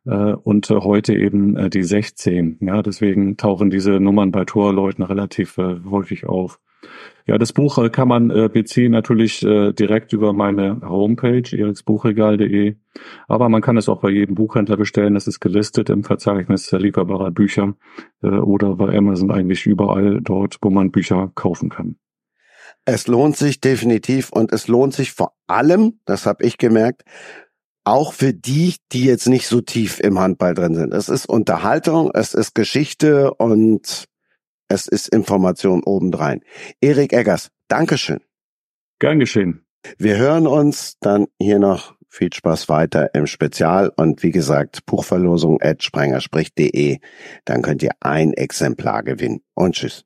äh, und heute eben die 16. Ja, deswegen tauchen diese Nummern bei Torleuten relativ häufig auf. Ja, das Buch kann man beziehen natürlich direkt über meine Homepage eriksbuchregal.de, aber man kann es auch bei jedem Buchhändler bestellen. Das ist gelistet im Verzeichnis lieferbarer Bücher oder bei Amazon eigentlich überall dort, wo man Bücher kaufen kann. Es lohnt sich definitiv und es lohnt sich vor allem, das habe ich gemerkt, auch für die, die jetzt nicht so tief im Handball drin sind. Es ist Unterhaltung, es ist Geschichte und es ist Information obendrein. Erik Eggers, Dankeschön. Gern geschehen. Wir hören uns dann hier noch viel Spaß weiter im Spezial und wie gesagt, Buchverlosung at sprengerspricht.de. Dann könnt ihr ein Exemplar gewinnen und tschüss.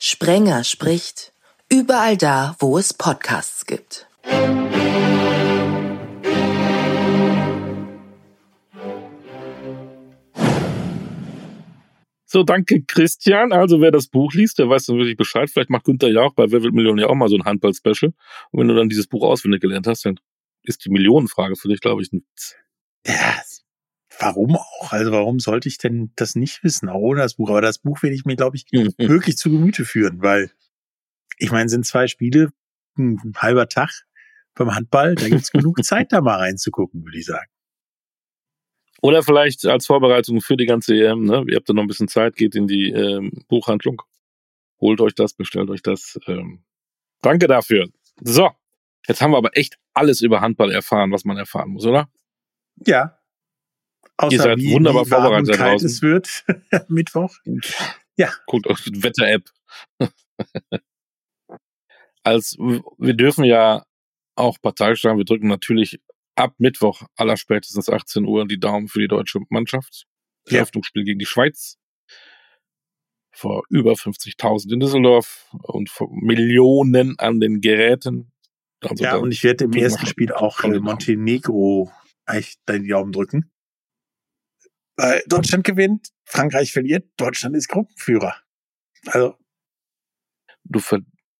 Sprenger spricht überall da, wo es Podcasts gibt. So, danke Christian. Also wer das Buch liest, der weiß dann wirklich Bescheid. Vielleicht macht Günther ja auch bei Wer wird Millionär auch mal so ein Handball-Special. Und wenn du dann dieses Buch auswendig gelernt hast, dann ist die Millionenfrage für dich, glaube ich, ein Witz. Ja, warum auch? Also warum sollte ich denn das nicht wissen, auch ohne das Buch? Aber das Buch werde ich mir, glaube ich, wirklich zu Gemüte führen, weil ich meine, sind zwei Spiele, ein halber Tag beim Handball, da gibt es genug Zeit, da mal reinzugucken, würde ich sagen. Oder vielleicht als Vorbereitung für die ganze EM, ne? Ihr habt da noch ein bisschen Zeit, geht in die ähm, Buchhandlung, holt euch das, bestellt euch das. Ähm. Danke dafür. So, jetzt haben wir aber echt alles über Handball erfahren, was man erfahren muss, oder? Ja, Außer Ihr seid wie, wunderbar wie vorbereitet und kalt es wird Mittwoch. Ja. Guckt euch die Wetter-App. Als wir dürfen ja auch Partei stellen. Wir drücken natürlich ab Mittwoch aller spätestens 18 Uhr die Daumen für die deutsche Mannschaft. Ja. Eröffnungsspiel gegen die Schweiz. Vor über 50.000 in Düsseldorf und vor Millionen an den Geräten. Also ja, und ich werde im ersten Spiel auch Montenegro echt die Daumen drücken. Weil Deutschland gewinnt, Frankreich verliert, Deutschland ist Gruppenführer. Also. Du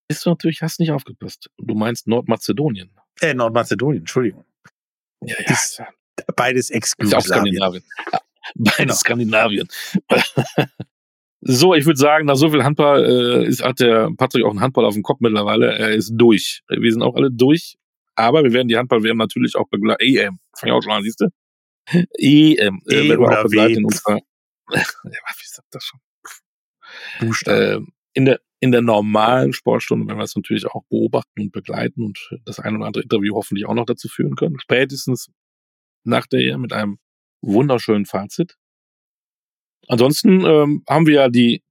bist du natürlich, hast nicht aufgepasst. Du meinst Nordmazedonien. Äh, Nordmazedonien, Entschuldigung. Ja, ja. Ist beides exklusiv. Skandinavien. Ja, beides genau. Skandinavien. so, ich würde sagen, nach so viel Handball äh, ist, hat der Patrick auch einen Handball auf dem Kopf mittlerweile. Er ist durch. Wir sind auch alle durch. Aber wir werden die Handball-WM natürlich auch begleiten. EM. Fang ich auch schon an, siehst du? EM. Äh, e wir auch begleiten. Unserer, ja, wie sagt das schon? Äh, in der in der normalen Sportstunde werden wir es natürlich auch beobachten und begleiten und das ein oder andere Interview hoffentlich auch noch dazu führen können. Spätestens nach der EM mit einem wunderschönen Fazit. Ansonsten ähm, haben wir ja die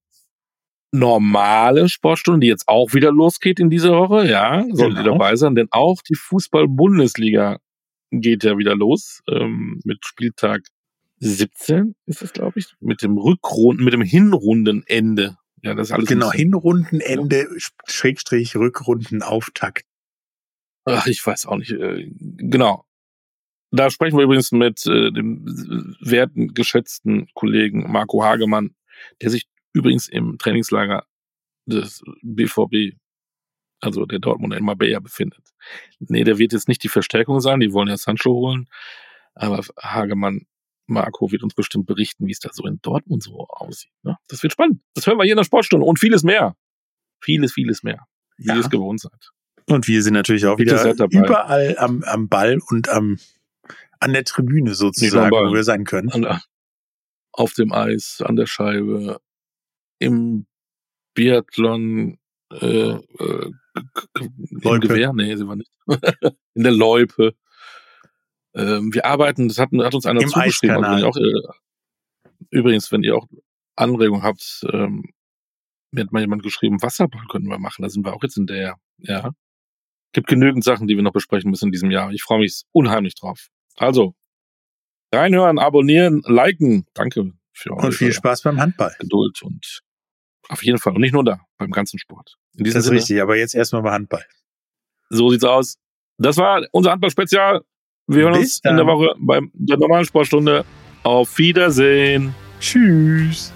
normale Sportstunde, die jetzt auch wieder losgeht in dieser Woche. Ja, solltet genau. ihr dabei sein, denn auch die Fußball-Bundesliga geht ja wieder los ähm, mit Spieltag 17 ist es, glaube ich, mit dem Rückrunden, mit dem Hinrundenende. Ja, das ist alles. Genau, Hinrundenende, ja. Schrägstrich, Rückrundenauftakt. Ach, ich weiß auch nicht. Äh, genau. Da sprechen wir übrigens mit äh, dem werten, geschätzten Kollegen Marco Hagemann, der sich übrigens im Trainingslager des BVB also der Dortmunder in Marbella befindet. Nee, der wird jetzt nicht die Verstärkung sein, die wollen ja Sancho holen, aber Hagemann Marco wird uns bestimmt berichten, wie es da so in Dortmund so aussieht. Ne? Das wird spannend. Das hören wir hier in der Sportstunde und vieles mehr. Vieles, vieles mehr, wie ja. ihr es gewohnt seid. Und wir sind natürlich auch Bitte wieder überall am, am Ball und am, an der Tribüne sozusagen, wo wir sein können. Der, auf dem Eis, an der Scheibe, im Biathlon, äh, äh, im Gewehr? Nee, sind wir nicht. in der Loipe. Ähm, wir arbeiten, das hat, hat uns einer Im zugeschrieben. Also auch, äh, übrigens, wenn ihr auch Anregungen habt, ähm, mir hat mal jemand geschrieben, Wasserball können wir machen. Da sind wir auch jetzt in der, ja. Gibt genügend Sachen, die wir noch besprechen müssen in diesem Jahr. Ich freue mich unheimlich drauf. Also, reinhören, abonnieren, liken. Danke für eure Und viel Spaß beim Handball. Geduld und auf jeden Fall. Und nicht nur da, beim ganzen Sport. In das ist Sinne, richtig, aber jetzt erstmal bei Handball. So sieht's aus. Das war unser Handball-Spezial. Wir hören Bis uns dann. in der Woche bei der normalen Sportstunde. Auf Wiedersehen. Tschüss.